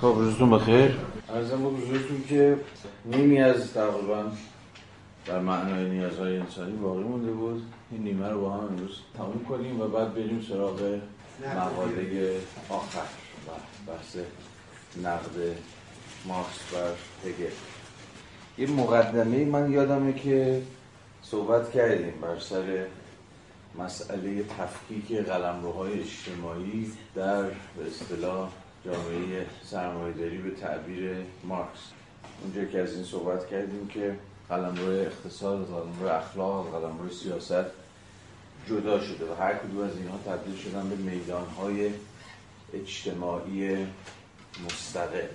خب روزتون بخیر. ارزم حضورتون که نیمی از تقریبا در معنای نیازهای انسانی باقی مونده بود. این نیمه رو با هم امروز تموم کنیم و بعد بریم سراغ مقاله آخر و بحث نقد مارکس بر هگل. یه مقدمه من یادمه که صحبت کردیم بر سر مسئله تفکیک قلمروهای اجتماعی در به اصطلاح جامعه سرمایه‌داری به تعبیر مارکس. اونجا که از این صحبت کردیم که قلمرو اقتصاد قلمرو اخلاق قلمرو سیاست جدا شده و هر کدوم از اینها تبدیل شدن به میدانهای اجتماعی مستقل.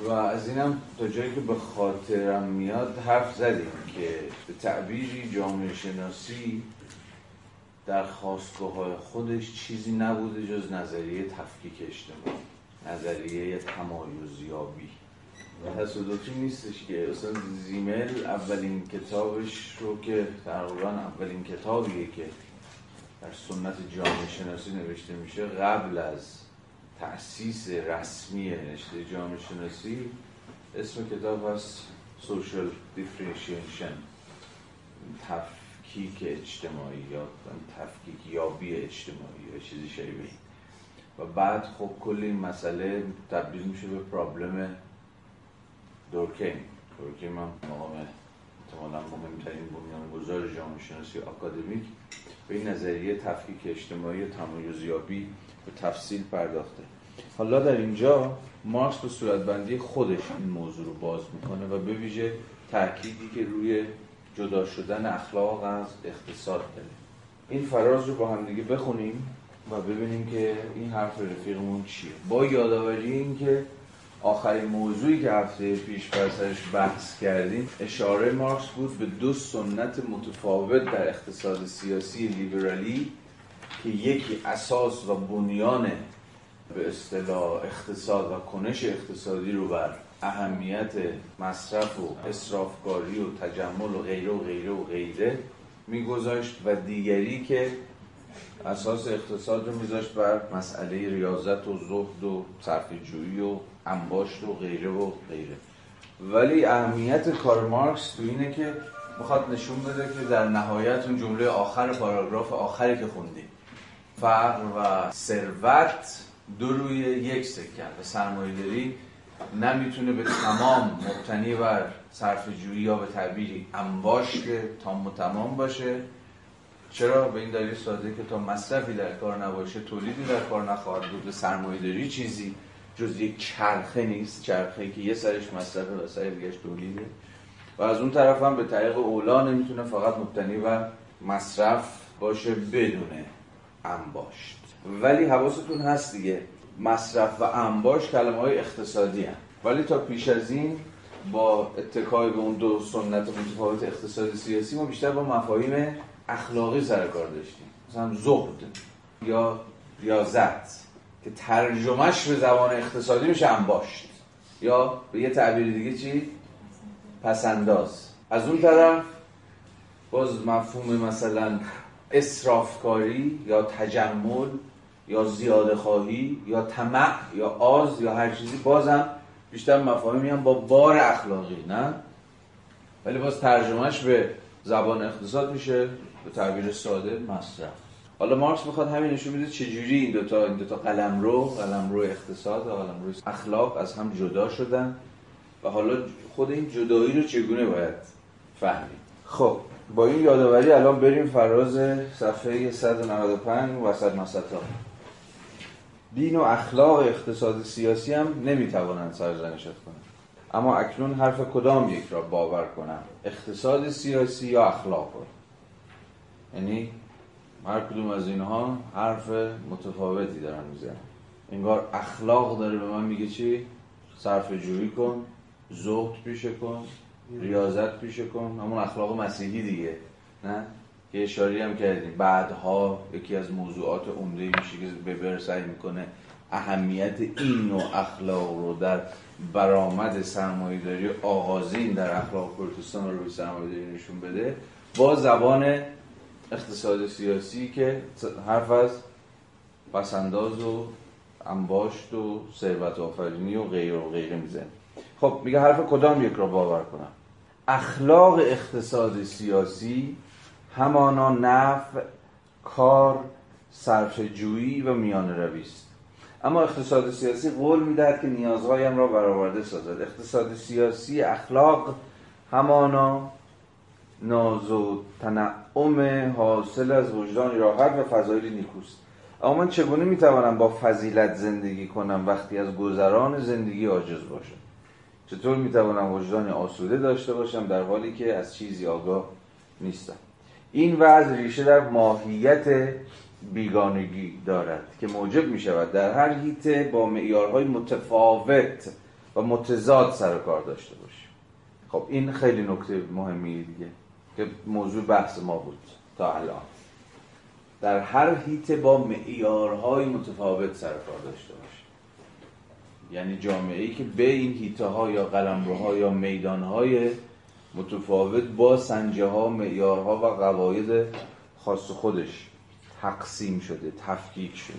و از اینم تا جایی که به خاطرم میاد حرف زدیم که به تعبیری جامعه شناسی در خواستگاه خودش چیزی نبوده جز نظریه تفکیک اجتماعی. نظریه تمایزیابی. و تصادفی نیستش که. اصلا زیمل اولین کتابش رو که تقریبا اولین کتابیه که در سنت جامعه شناسی نوشته میشه قبل از تأسیس رسمی نشته جامعه شناسی اسم کتاب هست Social Differentiation تفکیک اجتماعی یا تفکیک یابی اجتماعی یا چیزی شبیه و بعد خب کل این مسئله تبدیل میشه به پرابلم دورکیم دورکیم هم مقام احتمالا مهمترین بنیانگذار جامعه شناسی آکادمیک. به این نظریه تفکیک اجتماعی تمایزیابی به تفصیل پرداخته. حالا در اینجا مارکس به صورتبندی خودش این موضوع رو باز می‌کنه و به ویژه تأکیدی که روی جدا شدن اخلاق از اقتصاد داره. این فراز رو با هم دیگه بخونیم. و ببینیم که این حرف رفیقمون چیه. با یادآوری این که آخرین موضوعی که هفته پیش سرش بحث کردیم اشاره مارکس بود به دو سنت متفاوت در اقتصاد سیاسی لیبرالی که یکی اساس و بنیان به اصطلاح اقتصاد و کنش اقتصادی رو بر اهمیت مصرف و اصرافکاری و تجمل و غیره و غیره و غیره میگذاشت و دیگری که اساس اقتصاد رو میذاشت بر مسئله ریاضت و زهد و صرفه‌جویی و انباشت و غیره و غیره. ولی اهمیت کار مارکس تو اینه که می‌خواد نشون بده که در نهایت اون جمله آخر پاراگراف آخری که خوندیم فقر و ثروت دو روی یک سکن و سرمایه‌داری نمی‌تونه به تمام مبتنی بر صرف جویی یا به تعبیری انباشت تام و تمام باشه. چرا به این دلیل ساده که تا مصرفی در کار نباشه تولیدی در کار نخواهد بود به سرمایه‌داری چیزی جز یک چرخه نیست چرخه که یه سرش مصرفه و سر دیگهش تولیده و از اون طرف هم به طریق اولا نمی‌تونه فقط مبتنی بر مصرف باشه بدون انباشت ولی حواستون هست دیگه مصرف و انباشت کلمه های اقتصادی هم. ولی تا پیش از این با اتکای به اون دو سنت متفاوت اقتصادی سیاسی ما بیشتر با مفاهیم اخلاقی سر کار داشتیم. مثلا زهد یا ریاضت که ترجمهش به زبان اقتصادی میشه انباشت. یا به یه تعبیر دیگه چی؟ پسنداز. از اون طرف باز مفهوم مثلا اصرافکاری یا تجمل یا زیاده خواهی یا طمع یا آز یا هر چیزی بازم بیشتر مفاهیمی هم با بار اخلاقی نه؟ ولی باز ترجمهش به زبان اقتصاد میشه. به تعبیر ساده مصرف. حالا مارکس می‌خواد همین نشون بده چجوری این دوتا این دوتا قلمرو قلمرو اقتصاد و قلمرو اخلاق از هم جدا شدن و حالا خود این جدایی رو چگونه باید فهمید خب با این یادآوری الان بریم فراز صفحه 195 وسط مسطا دین و اخلاق اقتصاد سیاسی هم نمی‌توانند سرزنشت کنند. اما اکنون حرف کدام یک را باور کنم اقتصاد سیاسی یا اخلاق؟ یعنی هر کدوم از اینها حرف متفاوتی دارن می‌زنن. انگار اخلاق داره به من میگه چی؟ صرف جویی کن زهد پیشه کن ریاضت پیشه کن. همون اخلاق مسیحی دیگه نه؟ که اشاری هم کردیم. بعدها یکی از موضوعات عمده میشه که ببر سعی می‌کنه اهمیت این نوع اخلاق رو در برآمد سرمایه‌داری آغازین در اخلاق پروتستان رو به سرمایه‌داری نشون بده. با زبان اقتصاد سیاسی که حرف از پسنداز و انباشت و ثروت آفرینی و غیر و غیره می‌زنه خب میگه حرف کدام یک را باور کنم؟ اخلاق اقتصاد سیاسی همانا نفع کار صرف جویی و میان روی است. اما اقتصاد سیاسی قول می‌دهد که نیازهایم را برآورده سازد. اقتصاد سیاسی اخلاق همانا ناز و تنعم حاصل از وجدان راحت و فضایل نیکوست. اما من چگونه می‌توانم با فضیلت زندگی کنم وقتی از گذران زندگی عاجز باشم؟ چطور می‌توانم وجدان آسوده داشته باشم در حالی که از چیزی آگاه نیستم؟ این وضع ریشه در ماهیت بیگانگی دارد که موجب می شود در هر هیته با معیارهای متفاوت و متضاد سر کار داشته باشیم. خب این خیلی نکته مهمی دیگه. که موضوع بحث ما بود تا الان. در هر هیته با معیارهای متفاوت سر کار داشته باشیم. یعنی جامعه ای که به این هیته ها یا قلمروها یا میدان های متفاوت با سنجه ها معیارها و قواعد خاص خودش تقسیم شده تفکیک شده.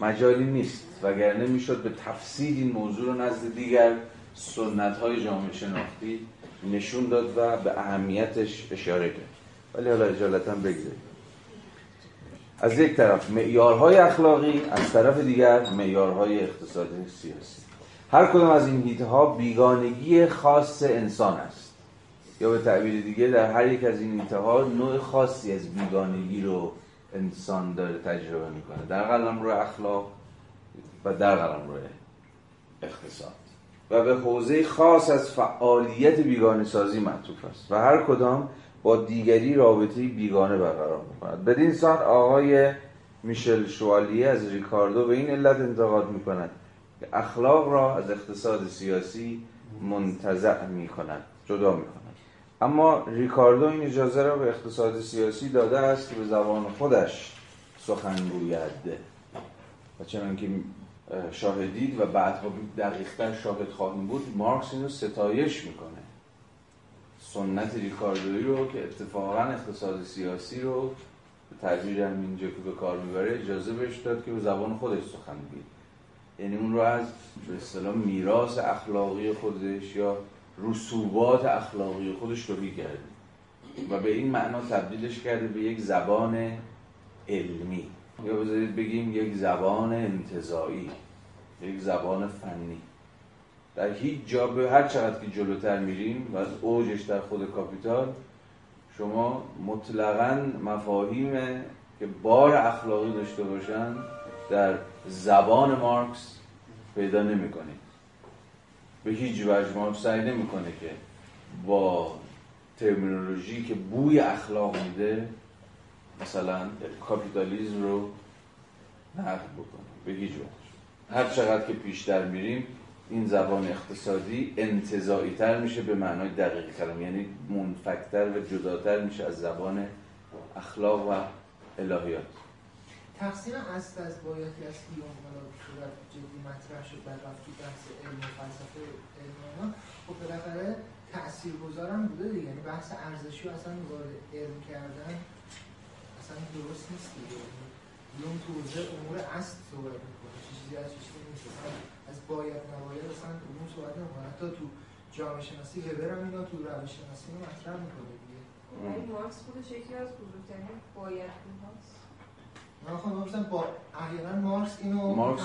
مجالی نیست وگرنه می‌شد به تفصیل این موضوع رو نزد دیگر سنت های جامعه شناختی نشون داد و به اهمیتش اشاره کرد. ولی حالا اجالتا بگذاریم. از یک طرف معیارهای اخلاقی از طرف دیگر معیارهای اقتصادی سیاسی. هر کدام از این هیته ها بیگانگی خاص انسان است. یا به تعبیر دیگه در هر یک از این هیته ها نوع خاصی از بیگانگی رو انسان داره تجربه می‌کنه. در قلم رو اخلاق و در قلم رو اقتصاد. و به حوزه خاص از فعالیت بیگانه سازی معطوف است. و هر کدام با دیگری رابطه بیگانه برقرار می‌کند. بدین سان آقای میشل شوالیه از ریکاردو به این علت انتقاد می‌کند که اخلاق را از اقتصاد سیاسی منتزع می‌کند جدا می‌کند. اما ریکاردو این اجازه را به اقتصاد سیاسی داده است که به زبان خودش سخن گوید. و چنانکه شاهدید و بعدها دقیقتر شاهد خواهیم بود مارکس اینو ستایش می‌کنه. سنت ریکاردویی رو که اتفاقا اقتصاد سیاسی رو به تعبیر هم اینجا که به کار می‌بره اجازه بهش داد که به زبان خودش سخن بگید یعنی اون رو از به اصطلاح میراث اخلاقی خودش یا رسوبات اخلاقی خودش رو کرده و به این معنا تبدیلش کرده به یک زبان علمی. یا بذارید بگیم یک زبان انتظایی یک زبان فنی. در هیچ جا به هر چقدر که جلوتر میریم و از اوجش در خود کاپیتال شما مطلقا مفاهیم که بار اخلاقی داشته باشن در زبان مارکس پیدا نمی‌کنید. به هیچ وجه مارکس سعی نمی‌کنه که با ترمینولوژی که بوی اخلاق میده مثلا کاپیتالیزم رو نقد بکنه به هیچ وجه هر چقدر که پیشتر میریم این زبان اقتصادی انتظایی تر میشه به معنای دقیق کلام یعنی منفکتر و جداتر میشه از زبان اخلاق و الهیات. تقسیم اصل از بایدی از هیوم صورت جدی مطرح شد در رفت بحث علم و فلسفه علم خب بالاخره تأثیر بوده دیگه. یعنی بحث ارزشی و اصلا وارد علم کردن اصلا درست نیست دیگه. هیوم تو امور اصل صحبت می‌کنه. چیزی از چیزی نیست. از باید نباید اصلا علوم صحبت نمی‌کنه. حتی تو جامعه شناسی وبر هم اینا تو روش شناسی رو مطرح می‌کنه دیگه. یعنی مارکس خودش یکی از بزرگترین باید هاست من با احیانا مارکس اینو مارکس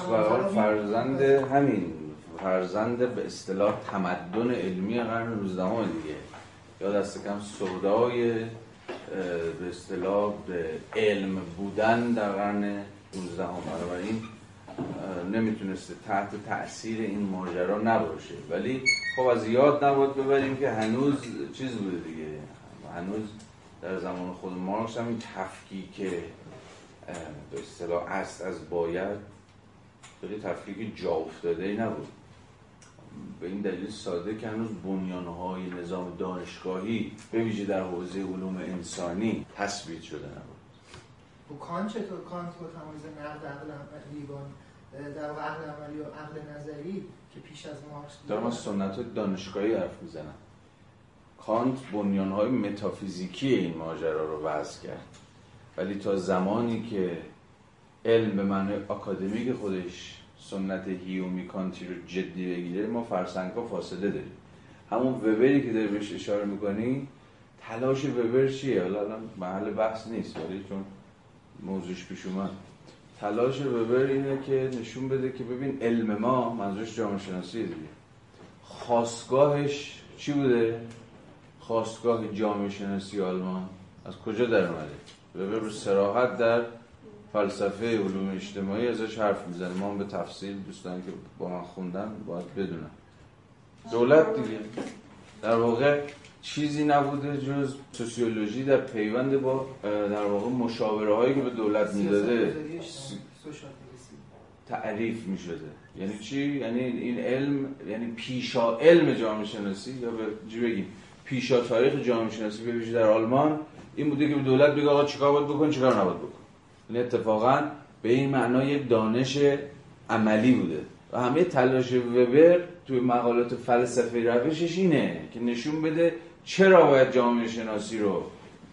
فرزند همین فرزند به اصطلاح تمدن علمی قرن 19 دیگه. یا دست کم سودای به اصطلاح به علم بودن در قرن 19 بنابراین نمی‌تونسته تحت تاثیر این ماجرا نباشه. ولی خب از یاد نباید ببریم که هنوز چیز بوده دیگه. هنوز در زمان خود مارکس هم این تفکیک به اصطلاح است از باید خیلی تفکیک جا افتاده ای نبود. به این دلیل ساده که هنوز بنیانهای نظام دانشگاهی به ویژه در حوزه علوم انسانی تثبیت شده نبود. و کانت چطور؟ کانت با تمایز نقد عقل لیوان در عقل عملی و عقل نظری که پیش از مارکس دارم از سنت دانشگاهی حرف می‌زنم. کانت بنیانهای متافیزیکی این ماجرا رو وضع کرد. ولی تا زمانی که علم به معنی آکادمیک خودش سنت هیومی کانتی رو جدی بگیره ما فرسنگ ها فاصله داریم. همون وبری که داری بهش اشاره می‌کنی تلاش وبر چیه؟ حالا الان محل بحث نیست ولی چون موضوعش پیش اومد. تلاش وبر اینه که نشون بده که ببین علم ما منظورش جامعه شناسی دیگه. خواستگاهش چی بوده؟ خواستگاه جامعه شناسی آلمان. از کجا در اومده؟ وبر رو سراحت در فلسفه علوم اجتماعی ازش حرف می‌زنه. ما هم به تفصیل دوستان که با من خوندن باید بدونن. دولت دیگه. در واقع چیزی نبوده جز سوسیولوژی در پیوند با در واقع مشاوره هایی که به دولت می‌داده. تعریف می‌شده. یعنی چی؟ یعنی این علم یعنی پیشا علم جامعه شناسی یا به چی بگیم؟ پیشا تاریخ جامعه شناسی به در آلمان این بوده که به دولت بگه آقا چیکار باید بکن چیکار نباید بکن. این یعنی اتفاقا به این معنا یک دانش عملی بوده. و همه تلاش وبر توی مقالات فلسفه روشش اینه که نشون بده چرا باید جامعه شناسی رو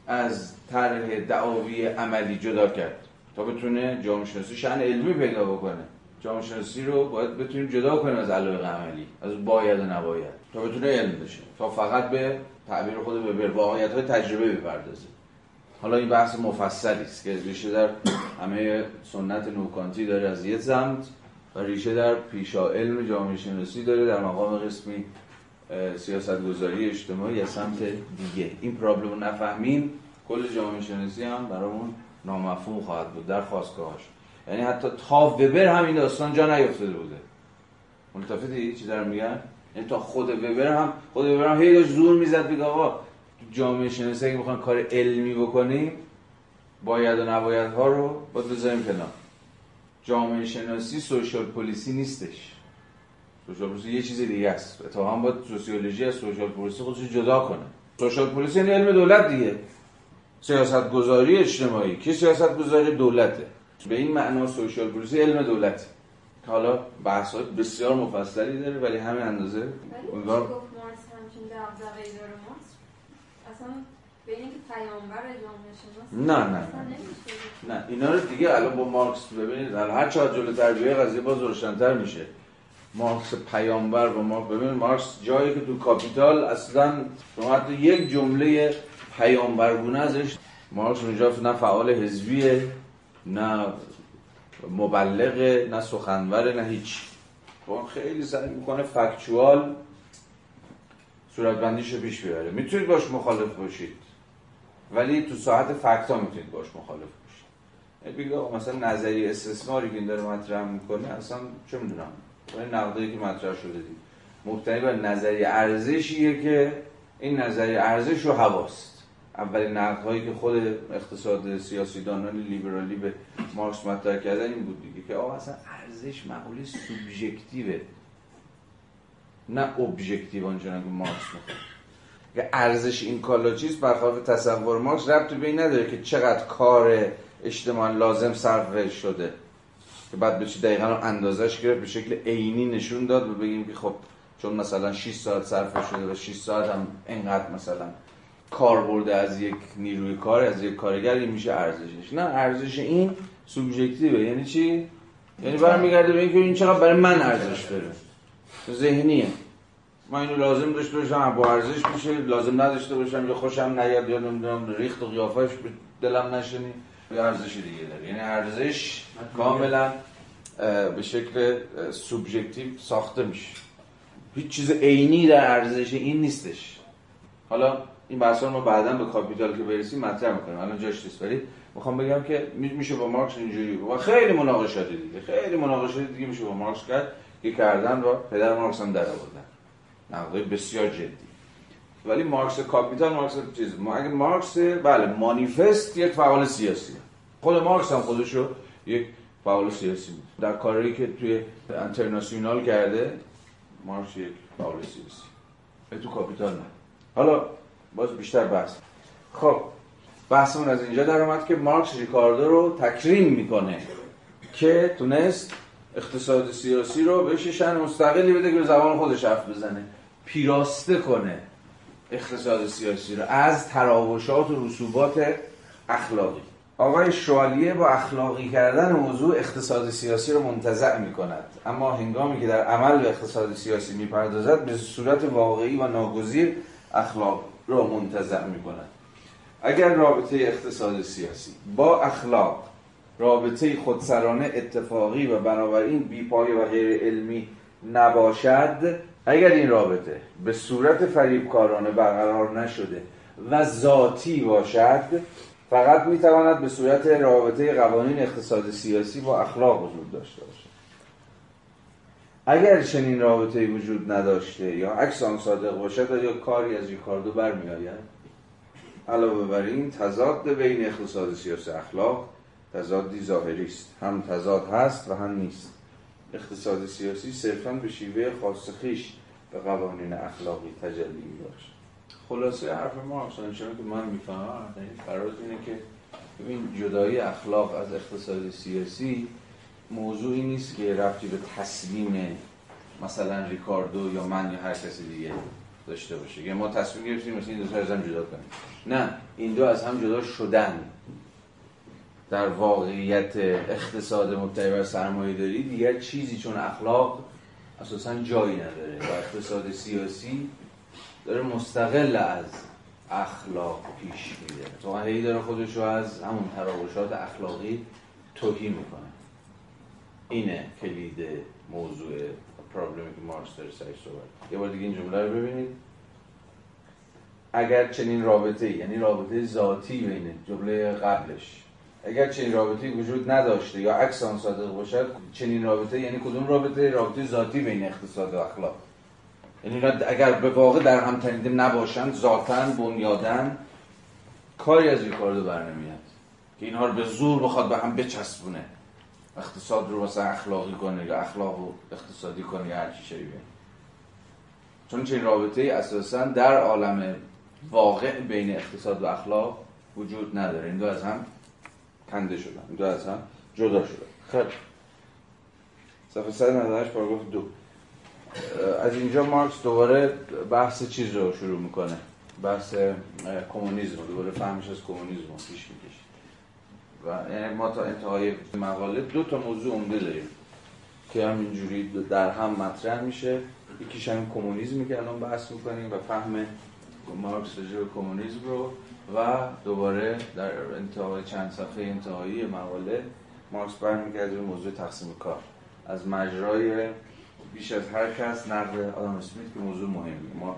از طرح دعاوی عملی جدا کرد تا بتونه جامعه شناسی شأن علمی پیدا بکنه. جامعه شناسی رو باید بتونیم جدا کنیم از علایق عملی از باید و نباید تا بتونه علم بشه. تا فقط به تعبیر خود وبر واقعیت های تجربه بپردازه. حالا این بحث مفصلی است که ریشه در همه سنت نوکانتی داره از یه سمت و ریشه در پیشا علم جامعه شناسی داره در مقام قسمی سیاست گذاری اجتماعی از سمت دیگه. این پرابلم نفهمیم کل جامعه شناسی هم برامون نامفهوم خواهد بود در خواستگاهاش یعنی حتی تا وبر هم این داستان جا نیفتاده بوده. ملتفتی چی دارم میگن؟ یعنی تا خود وبر هم خود وبر هم هی زور می‌زد بگه آقا جامعه شناسی اگه کار علمی بکنیم باید و نباید ها رو باید بذاریم کنار. جامعه شناسی سوشال پلیسی نیستش. سوشال پلیسی یه چیز دیگه است. هم باید سوسیولوژی از سوشال پلیسی خودش جدا کنه. social policy یعنی علم دولت دیگه. سیاست گذاری اجتماعی. که سیاست گذاری دولته؟ به این معنا social policy علم دولت. حالا بحث بسیار مفصلی داره ولی همین اندازه. انگار به اینکه پیامبر جامعه نه نه نه. اینا رو دیگه الان با مارکس ببینید الان هر چقدر جلوتر بیایم قضیه باز روشن‌تر میشه. مارکس پیامبر با مارکس ببینید مارکس جایی که تو کاپیتال اصلا شما حتی یک جمله پیامبرگونه ازش مارکس اونجا نه فعال حزبیه نه مبلغه نه سخنوره نه هیچ. با خیلی سعی می‌کنه فکچوال صورتبندیش رو پیش بیاره می‌تونید باش مخالف باشید. ولی تو ساعت فکتا می‌تونید باش مخالف باشید. بگید مثلا نظری استثماری که این داره مطرح می‌کنه اصلا چه می‌دونم. این نقدایی که مطرح شده دید. مبتنی بر نظری ارزشیه که این نظری ارزش رو هواست اولین نقدهایی که خود اقتصاد سیاسی دانان لیبرالی به مارکس مطرح کردن این بود دیگه که آقا اصلا ارزش معقولی سوبژکتیوه. نه ابژکتیو آنچنان که مارکس می‌خواد. که ارزش این کالا چیست؟ برخلاف تصور مارکس ربطی به این نداره که چقدر کار اجتماع لازم صرف شده. که بعد بشه دقیقا اندازش گرفت به شکل عینی نشون داد و بگیم که خب چون مثلا 6 ساعت صرف شده و 6 ساعت هم انقدر مثلا کار برده از یک نیروی کار از یک کارگر این میشه ارزشش. نه ارزش این سوبژکتیوه. یعنی چی؟ یعنی برمیگرده به اینکه این چقدر برای من ارزش داره. ذهنیه. ما اینو لازم داشته باشم با ارزش میشه. لازم نداشته باشم یا خوشم نیاد یا نمی‌دونم ریخت و قیافش دلم نشنی یا ارزش دیگه داره. یعنی ارزش کاملا به شکل subjective ساخته میشه. هیچ چیز عینی در ارزش این نیستش. حالا این بحثا ما بعدا به کاپیتال که برسیم مطرح می‌کنیم. الان جاش نیست. ولی می‌خوام بگم که میشه با مارکس اینجوری و خیلی مناقشات دیگه. خیلی مناقشات دیگه میشه با مارکس کرد. که کردن و پدر مارکس هم در آوردن. نقدای بسیار جدی. ولی مارکس کاپیتال مارکس چیز اگه مارکس بله مانیفست یک فعال سیاسی. خود مارکس هم خودشو یک فعال سیاسی بود. در کاری که توی انترناسیونال کرده مارکس یک فعال سیاسی. تو کاپیتال نه. حالا باز بیشتر بحث. خب بحثمون از اینجا در اومد که مارکس ریکاردو رو تکریم می‌کنه که تونست اقتصاد سیاسی رو بهش شأن مستقلی بده که به زبان خودش حرف بزنه. پیراسته کنه اقتصاد سیاسی رو. از تراوشات و رسوبات اخلاقی. آقای شوالیه با اخلاقی کردن موضوع اقتصاد سیاسی رو منتزع می کند اما هنگامی که در عمل به اقتصاد سیاسی می پردازد به صورت واقعی و ناگزیر اخلاق را منتزع می کند اگر رابطه اقتصاد سیاسی با اخلاق رابطه خودسرانه اتفاقی و بنابراین بیپایه و غیر علمی نباشد اگر این رابطه به صورت فریبکارانه برقرار نشده و ذاتی باشد فقط می‌تواند به صورت رابطه قوانین اقتصاد سیاسی با اخلاق وجود داشته باشد. اگر چنین رابطه وجود نداشته یا عکس آن صادق باشد یا کاری از ریکاردو برمیآید علاوه بر این تضاد بین اقتصاد سیاسی اخلاق تضادی ظاهری است. هم تضاد هست و هم نیست. اقتصاد سیاسی صرفا به شیوه خاص خیش به قوانین اخلاقی تجلی داشت خلاصه حرف ما چون که من می‌فهمم. یعنی فراز اینه که ببین جدایی اخلاق از اقتصاد سیاسی موضوعی نیست که رفتی به تصمیم مثلا ریکاردو یا من یا هر کسی دیگه داشته باشه. یا ما تصمیم گرفتیم مثلا این دو از هم جدا کنیم. نه این دو از هم جدا شدن. در واقعیت اقتصاد مبتنی بر سرمایه داری دیگر چیزی چون اخلاق اساسا جایی نداره و اقتصاد سیاسی داره مستقل از اخلاق پیش میده تو هی داره خودش رو از همون تراوشات اخلاقی توهی می‌کنه. اینه کلید موضوع پرابلمی که مارکس داره سرش صحبت یه بار دیگه این جمله رو ببینید. اگر چنین رابطه یعنی رابطه ذاتی بین جمله قبلش اگر چنین رابطه وجود نداشته یا عکس آن صادق باشد چنین رابطه یعنی کدوم رابطه؟ رابطه ذاتی بین اقتصاد و اخلاق. یعنی اگر به واقع در هم تنیده نباشند ذاتن بنیادن کاری از این کار بر نمیاد که اینها رو به زور بخواد به هم بچسبونه. اقتصاد رو واسه اخلاقی کنه یا اخلاق رو اقتصادی کنه یا هر چی چون چنین رابطه اساسا در عالم واقع بین اقتصاد و اخلاق وجود نداره. این دو از هم کنده شدن دو از هم جدا شدن خب. صفحه 198 پاراگراف دو. از اینجا مارکس دوباره بحث چیز رو شروع می‌کنه. بحث کمونیسم دوباره فهمش از کمونیسم رو پیش می‌کشه. و یعنی ما تا انتهای مقاله دو تا موضوع عمده داریم که همینجوری در هم مطرح میشه. یکیش همین کمونیسمی که الان بحث می‌کنیم و فهم مارکس راجع کمونیسم رو. و دوباره در انتهای چند صفحه انتهایی مقاله مارکس برمیگرده به موضوع تقسیم کار. از مجرای بیش از هر کس نقل آدم اسمیت که موضوع مهمی ما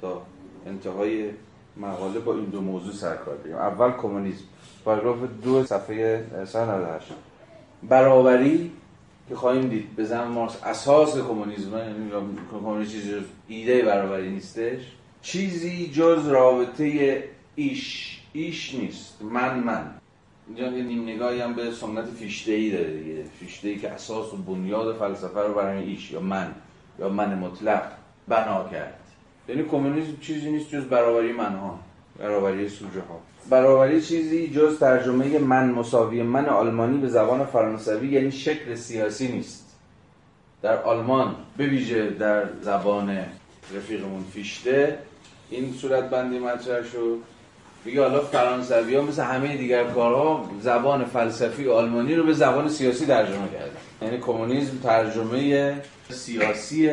تا انتهای مقاله با این دو موضوع سرکار داریم. اول کمونیسم. پاراگراف دو صفحه 198 برابری که خواهیم دید. به زمان مارکس اساس کمونیسم یعنی کمونیسم چیزی ایده برابری نیستش. چیزی جز رابطه ایش ایش نیست. من من. اینجا یه نیم نگاهی هم به سنت فیشته ای داره دیگه. فیشته ای که اساس و بنیاد فلسفه رو برای ایش یا من یا من مطلق بنا کرد. یعنی کمونیسم چیزی نیست جز برابری منها برابری سوژه ها برابری چیزی جز ترجمه من مساوی من آلمانی به زبان فرانسوی یعنی شکل سیاسی نیست. در آلمان به در زبان رفیقمون فیشته این صورت بندی مطرح شد. میگه حالا فرانسوی ها مثل همه دیگر کارها زبان فلسفی آلمانی رو به زبان سیاسی ترجمه کردن. یعنی کمونیسم ترجمه سیاسی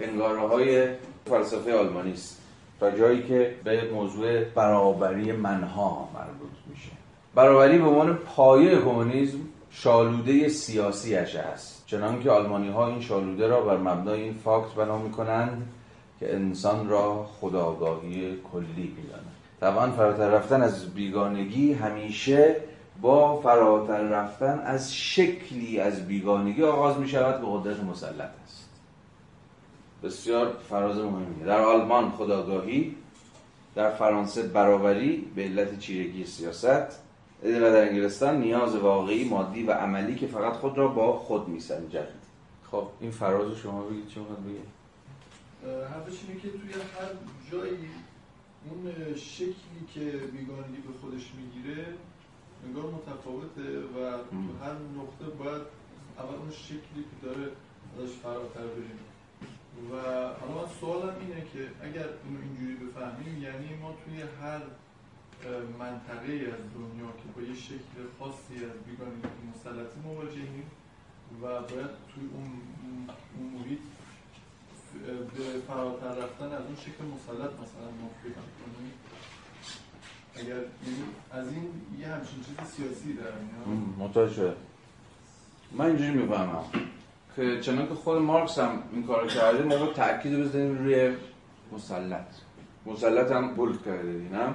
انگاره های فلسفه آلمانی است. تا جایی که به موضوع برابری منها مربوط میشه. برابری به عنوان پایه کمونیسم شالوده سیاسی اش است. چنانکه که آلمانی ها این شالوده را بر مبنای این فاکت بنا می‌کنند که انسان را خداگاهی کلی می‌دانند طبعا فراتر رفتن از بیگانگی همیشه با فراتر رفتن از شکلی از بیگانگی آغاز می شود به قدرت مسلط است. بسیار فراز مهمیه. در آلمان خداگاهی در فرانسه برابری به علت چیرگی سیاست و در انگلستان نیاز واقعی مادی و عملی که فقط خود را با خود میسنجد. خب این فراز شما بگید چه می‌خواد بگید؟ حرفش اینه که توی هر جایی اون شکلی که بیگانگی به خودش می‌گیره انگار متفاوته و تو هر نقطه باید اول اون شکلی که داره ازش فراتر بریم. و حالا من سوالم اینه که اگر اینو اینجوری بفهمیم یعنی ما توی هر منطقه از دنیا که با یه شکل خاصی از بیگانگی مسلطی مواجهیم و باید توی اون, اون محیط به فراتر رفتن از اون شکل مسلط مثلا ما فکر کنیم. اگر از این یه همچین چیز سیاسی در متوجه من اینجوری می‌فهمم که چنان که خود مارکس هم این کار کرده ما با تأکید بزنیم روی مسلط. مسلط هم بولد کرده نه؟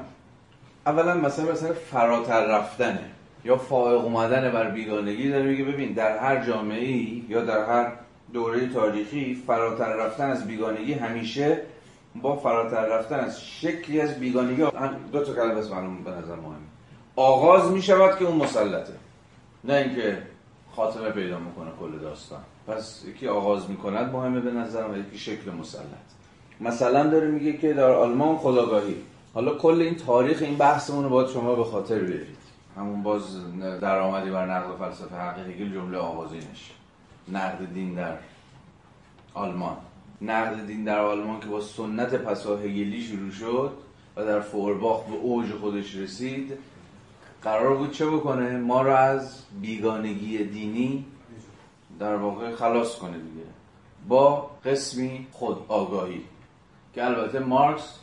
اولا مثلا مثلا فراتر رفتنه یا فائق اومدن بر بیگانگی داره میگه ببین در هر جامعه ای یا در هر دوره تاریخی فراتر رفتن از بیگانگی همیشه با فراتر رفتن از شکلی از بیگانگی دو تا کلمه بس معلوم به نظر مهمه آغاز می شود که اون مسلطه. نه اینکه خاتمه پیدا می‌کنه کل داستان. پس یکی آغاز می‌کند مهمه به نظرم و یکی شکل مسلط. مثلا داره میگه که در آلمان خداگاهی. حالا کل این تاریخ این بحثمون رو باید شما به خاطر بیارید. همون باز درآمدی بر نقد فلسفه حقیقی جمله آغازینش. نقد دین در آلمان. نقد دین در آلمان که با سنت پساهگلی شروع شد و در فورباخ به اوج خودش رسید قرار بود چه بکنه؟ ما رو از بیگانگی دینی در واقع خلاص کنه دیگه. با قسمی خود آگاهی. که البته مارکس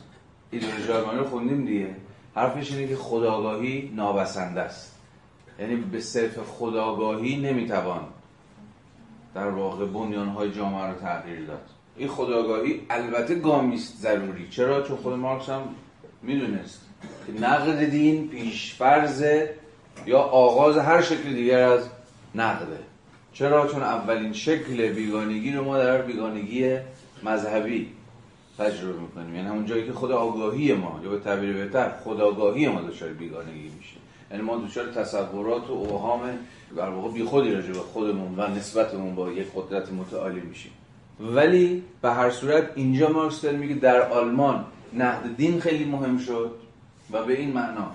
ایدئولوژی آگاهی رو خوندیم دیگه. حرفش اینه که خداگاهی نابسنده است. یعنی به صرف خداگاهی نمی‌توان در واقع بنیانهای جامعه رو تغییر داد. این خداگاهی البته گامیست ضروری. چرا؟ چون خود مارکس هم می‌دونست که نقد دین پیشفرز یا آغاز هر شکل دیگر از نقده. چرا؟ چون اولین شکل بیگانگی رو ما در بیگانگی مذهبی تجربه می‌کنیم. یعنی همون جایی که خود آگاهی ما یا به تعبیر بهتر خداگاهی ما دچار بیگانگی میشه. یعنی ما دچار تصورات و اوهام در واقع بیخودی راجع به خودمون و نسبتمون با یک قدرت متعالی میشیم. ولی به هر صورت اینجا مارکس داره میگه در آلمان نهد دین خیلی مهم شد و به این معنا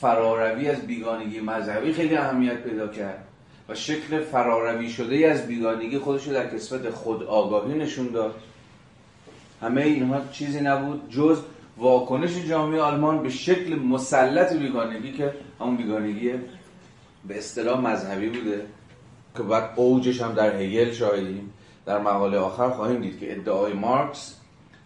فراروی از بیگانگی مذهبی خیلی اهمیت پیدا کرد و شکل فراروی شده از بیگانگی خودش رو در کسبت خود آگاهی نشون داد. همه اینها چیزی نبود جز واکنش جامعه آلمان به شکل مسلط بیگانگی که همون بیگانگی به اصطلاح مذهبی بوده که بعد اوجش هم در هگل شاهدیم. در مقاله آخر خواهیم دید که ادعای مارکس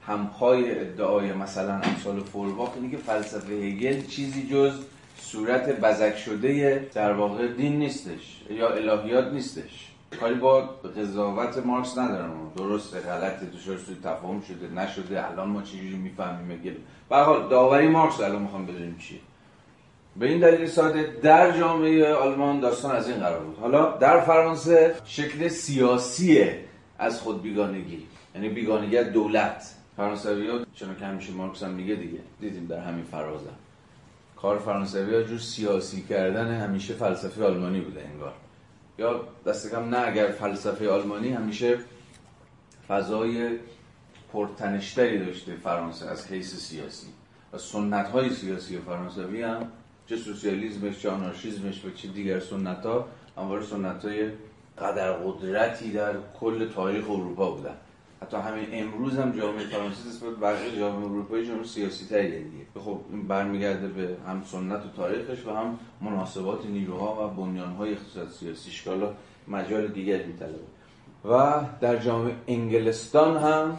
همپای ادعای مثلا امثال فورباخ اینه که فلسفه هگل چیزی جز صورت بزک شده در واقع دین نیستش یا الهیات نیستش. کاری با قضاوت مارکس ندارم. درسته غلطه سوی تفاهم شده نشده الان ما چجوری می‌فهمیم؟ هگل به حال داوری مارکس الان می‌خوام بدونیم چیه. به این دلیل ساده در جامعه آلمان داستان از این قرار بود. حالا در فرانسه شکل سیاسی از خود بیگانگی یعنی بیگانگی دولت. فرانسوی ها چون که همیشه مارکس هم میگه دیگه دیدیم در همین فرازم. کار فرانسوی ها جور سیاسی کردن همیشه فلسفه آلمانی بوده انگار. یا دست کم نه اگر فلسفه آلمانی همیشه فضای پرتنشتری داشته فرانسه از حیث سیاسی. و سنت های سیاسی فرانسوی هم چه سوسیالیزمش چه آنارشیزمش و چه دیگر سنت ها همواره سنت های قدر قدرتی در کل تاریخ اروپا بودن. حتی همین امروز هم جامعه فرانسه نسبت بقیه جامعه اروپایی جامعه سیاسی تریه دیگه خب این برمیگرده به هم سنت و تاریخش و هم مناسبات نیروها و بنیانهای اقتصاد سیاسی. شکالا مجال دیگری میطلبه. و در جامعه انگلستان هم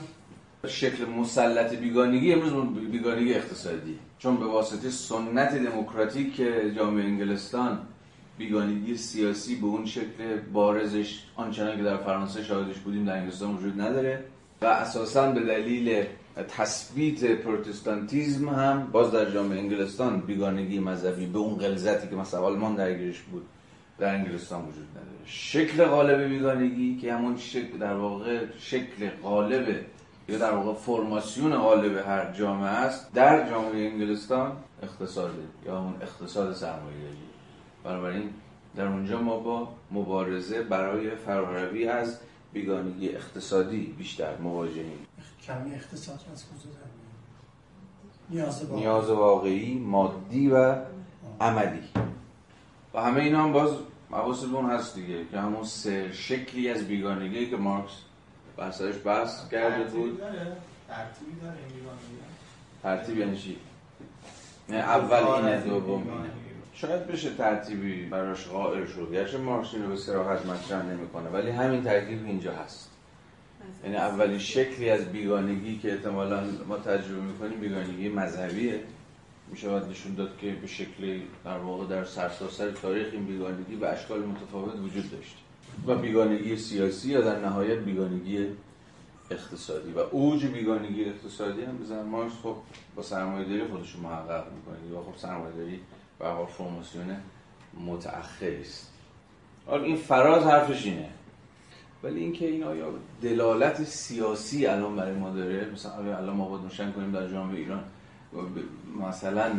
شکل مسلط بیگانگی امروز بیگانگی اقتصادی. چون به واسطه سنت دموکراتیک جامعه انگلستان بیگانگی سیاسی به اون شکل بارزش آنچنان که در فرانسه شاهدش بودیم در انگلستان وجود نداره. و اساسا به دلیل تثبیت پروتستانتیزم هم باز در جامعه انگلستان بیگانگی مذهبی به اون غلظتی که مثلا آلمان درگیرش بود در انگلستان وجود نداره. شکل غالب بیگانگی که همون شکل در واقع شکل غالب یا در واقع فرماسیون غالب هر جامعه است در جامعه انگلستان اقتصاد یا اون اقتصاد سرمایه‌داری بنابراین در اونجا ما با مبارزه برای فراروی از بیگانگی اقتصادی بیشتر مواجهیم کمی اقتصاد از کجا نیاز واقعی. نیاز واقعی مادی و عملی. و همه اینا هم باز حواسمون هست دیگه که همون سه شکلی از بیگانگی که مارکس بحثش بحث کرده بود. ترتیبی داره این ترتیب یعنی چی؟ نه اول اینه دوم. اینه شاید بشه ترتیبی براش قائل شد. گرچه مارکس اینو به صراحت مطرح نمی‌کنه ولی همین ترتیب اینجا هست. یعنی اولین شکلی از بیگانگی که احتمالا ما تجربه می‌کنیم بیگانگی مذهبیه. میشه باید نشون داد که به شکلی در واقع در سرتاسر تاریخ این بیگانگی به اشکال متفاوت وجود داشت. و بیگانگی سیاسی یا در نهایت بیگانگی اقتصادی. و اوج بیگانگی اقتصادی هم بزن. مارکس خب با سرمایه‌داری خودش محقق می‌کنه و خب سرمایه‌داری به حال فرماسیون متأخری است. حالا این فراز حرفش اینه. ولی اینکه این آیا دلالت سیاسی الان برای ما داره مثلا آیا الان ما باید کنیم در جامعه ایران مثلا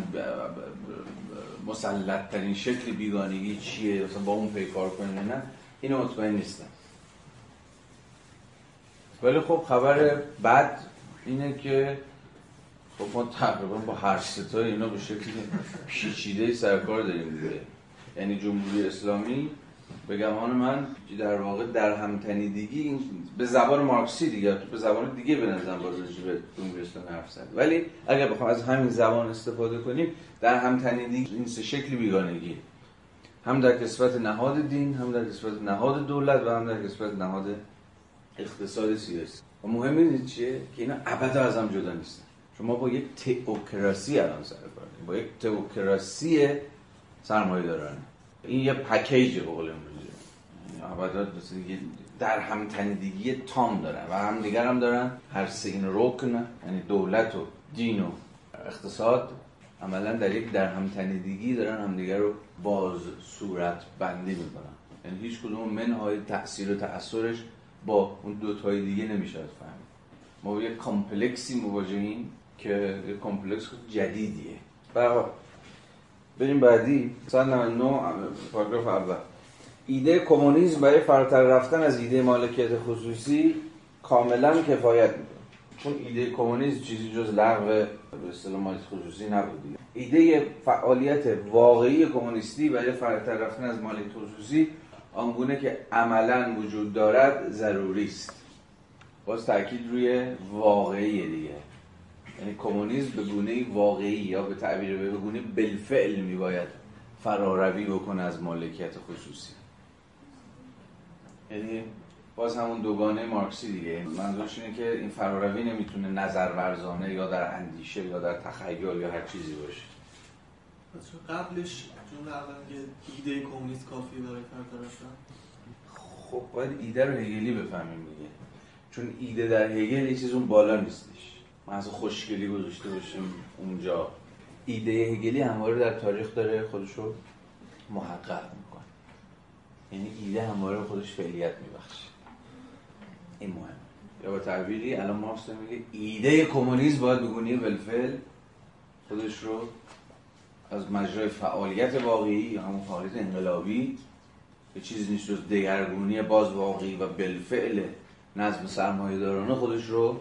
مسلط ترین شکل بیگانگی چیه؟ مثلا با اون پیکار کنیم نه؟ اینو مطمئن نیستم. ولی خب خبر بد اینه که خب ما تقریبا با هر ستای اینا به شکل پیچیده سرکار داریم دیگه. یعنی جمهوری اسلامی به گمان من در واقع در همتنیدگی به زبان مارکسی دیگه به زبان دیگه به نظرم باز به جمهوری اسلامی حرف زد. ولی اگر بخوام از همین زبان استفاده کنیم در همتنیدگی این سه شکل بیگانگی. هم در کسبت نهاد دین هم در کسبت نهاد دولت و هم در کسبت نهاد اقتصاد سیاسی. و مهم چیه؟ که اینا ابدا از هم جدا نیستن. شما با یک تئوکراسی الان سر کار با یک تئوکراسی سرمایه دارن. این یه پکیج به قول امروزی یعنی در هم تنیدگی تام دارن و هم دیگر هم دارن. هر سه این رکن یعنی دولت و دین و اقتصاد عملا در یک در هم تنیدگی دارن همدیگر رو باز صورت بندی می‌کنن. یعنی هیچ کدوم منهای تأثیر و تأثیرش با اون دو تای دیگه نمیشه فهمید ما با یک complex ی مواجهیم. که یک complex جدیدیه برای بریم بعدی. سال 99 پاراگراف اول. ایده کمونیسم برای فراتر رفتن از ایده مالکیت خصوصی کاملا کفایت می‌کنه. چون ایده کمونیسم چیزی جز لغو به اصطلاح مالکیت خصوصی نبود ایده فعالیت واقعی کمونیستی برای فراتر رفتن از مالکیت خصوصی آنگونه که عملا وجود دارد ضروری است. باز تاکید روی واقعی دیگه. یعنی کمونیسم به گونه واقعی یا به تعبیر به گونه بالفعل میباید فراروی بکنه از مالکیت خصوصی. یعنی باز همون دوگانه مارکسی دیگه. منظورش اینه که این فراروی نمی‌تونه نظر ورزانه یا در اندیشه یا در تخیل یا هر چیزی باشه. قبلش جمله اول که ایده کمونیست کافی برای رفتن خب باید ایده رو هگلی بفهمیم دیگه. چون ایده در هگل یه چیز اون بالا نیستش. محض خوشگلی گذاشته باشیم اونجا. ایده هگلی همواره در تاریخ داره خودش رو محقق می‌کنه. یعنی ایده همواره خودش فعلیت میبخشه. این مهم. یا با تعبیری الان مارکس میگه ایده کمونیسم باید بگونی بالفعل خودش رو از مجرای فعالیت واقعی یا همون فعالیت انقلابی به چیزی نیست جز دگرگونی باز واقعی و بالفعل نظم سرمایه دارانه خودش رو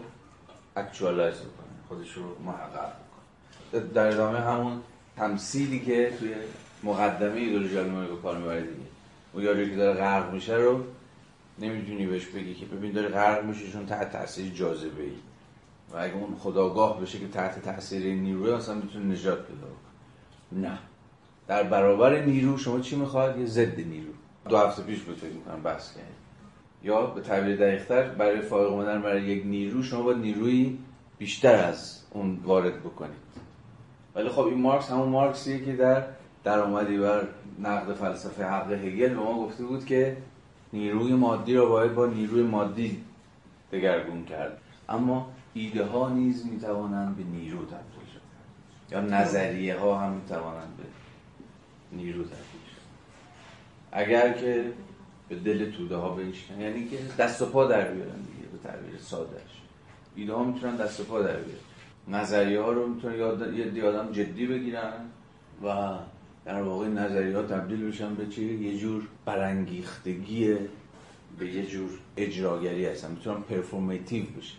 اکچوالایز کنه خودش رو محقق کنه در ادامه همون تمثیلی که توی مقدمه ایدولوژی آلمانی به کار می‌بره دیگه. اون یاری که داره غرق میشه رو نمی‌تونی بهش بگی که ببین داره غرق میشه چون تحت تاثیر جاذبه ای و اگه اون خداگاه بشه که تحت تاثیر نیروی اصلا می‌تونه نجات پیدا نه. در برابر نیرو شما چی می‌خواد؟ یه ضد نیرو. دو هفته پیش به فکر می‌کنم بحث کردیم. یا به تعبیر دقیقتر برای فائق اومدن برای یک نیرو شما باید نیروی بیشتر از اون وارد بکنید. ولی خب این مارکس همون مارکسیه که در درآمدی بر نقد فلسفه حق هگل به ما گفته بود که نیروی مادی را باید با نیروی مادی دگرگون کرد. اما ایده ها نیز می‌توانند به نیرو تبدیل شد یا نظریه ها هم می‌توانند به نیرو تبدیل شد اگر که به دل توده ها بشکن یعنی که دست و پا در بیارن دیگه به تعبیر سادهش ایده ها می‌تونن دست و پا در بیارن. نظریه ها رو می‌تونن یه آدم جدی بگیرن و در واقع نظریه ها تبدیل بشن به چی؟ یه جور برانگیختگی به یه جور اجراگری هستن. می‌تونن پرفورماتیو بشه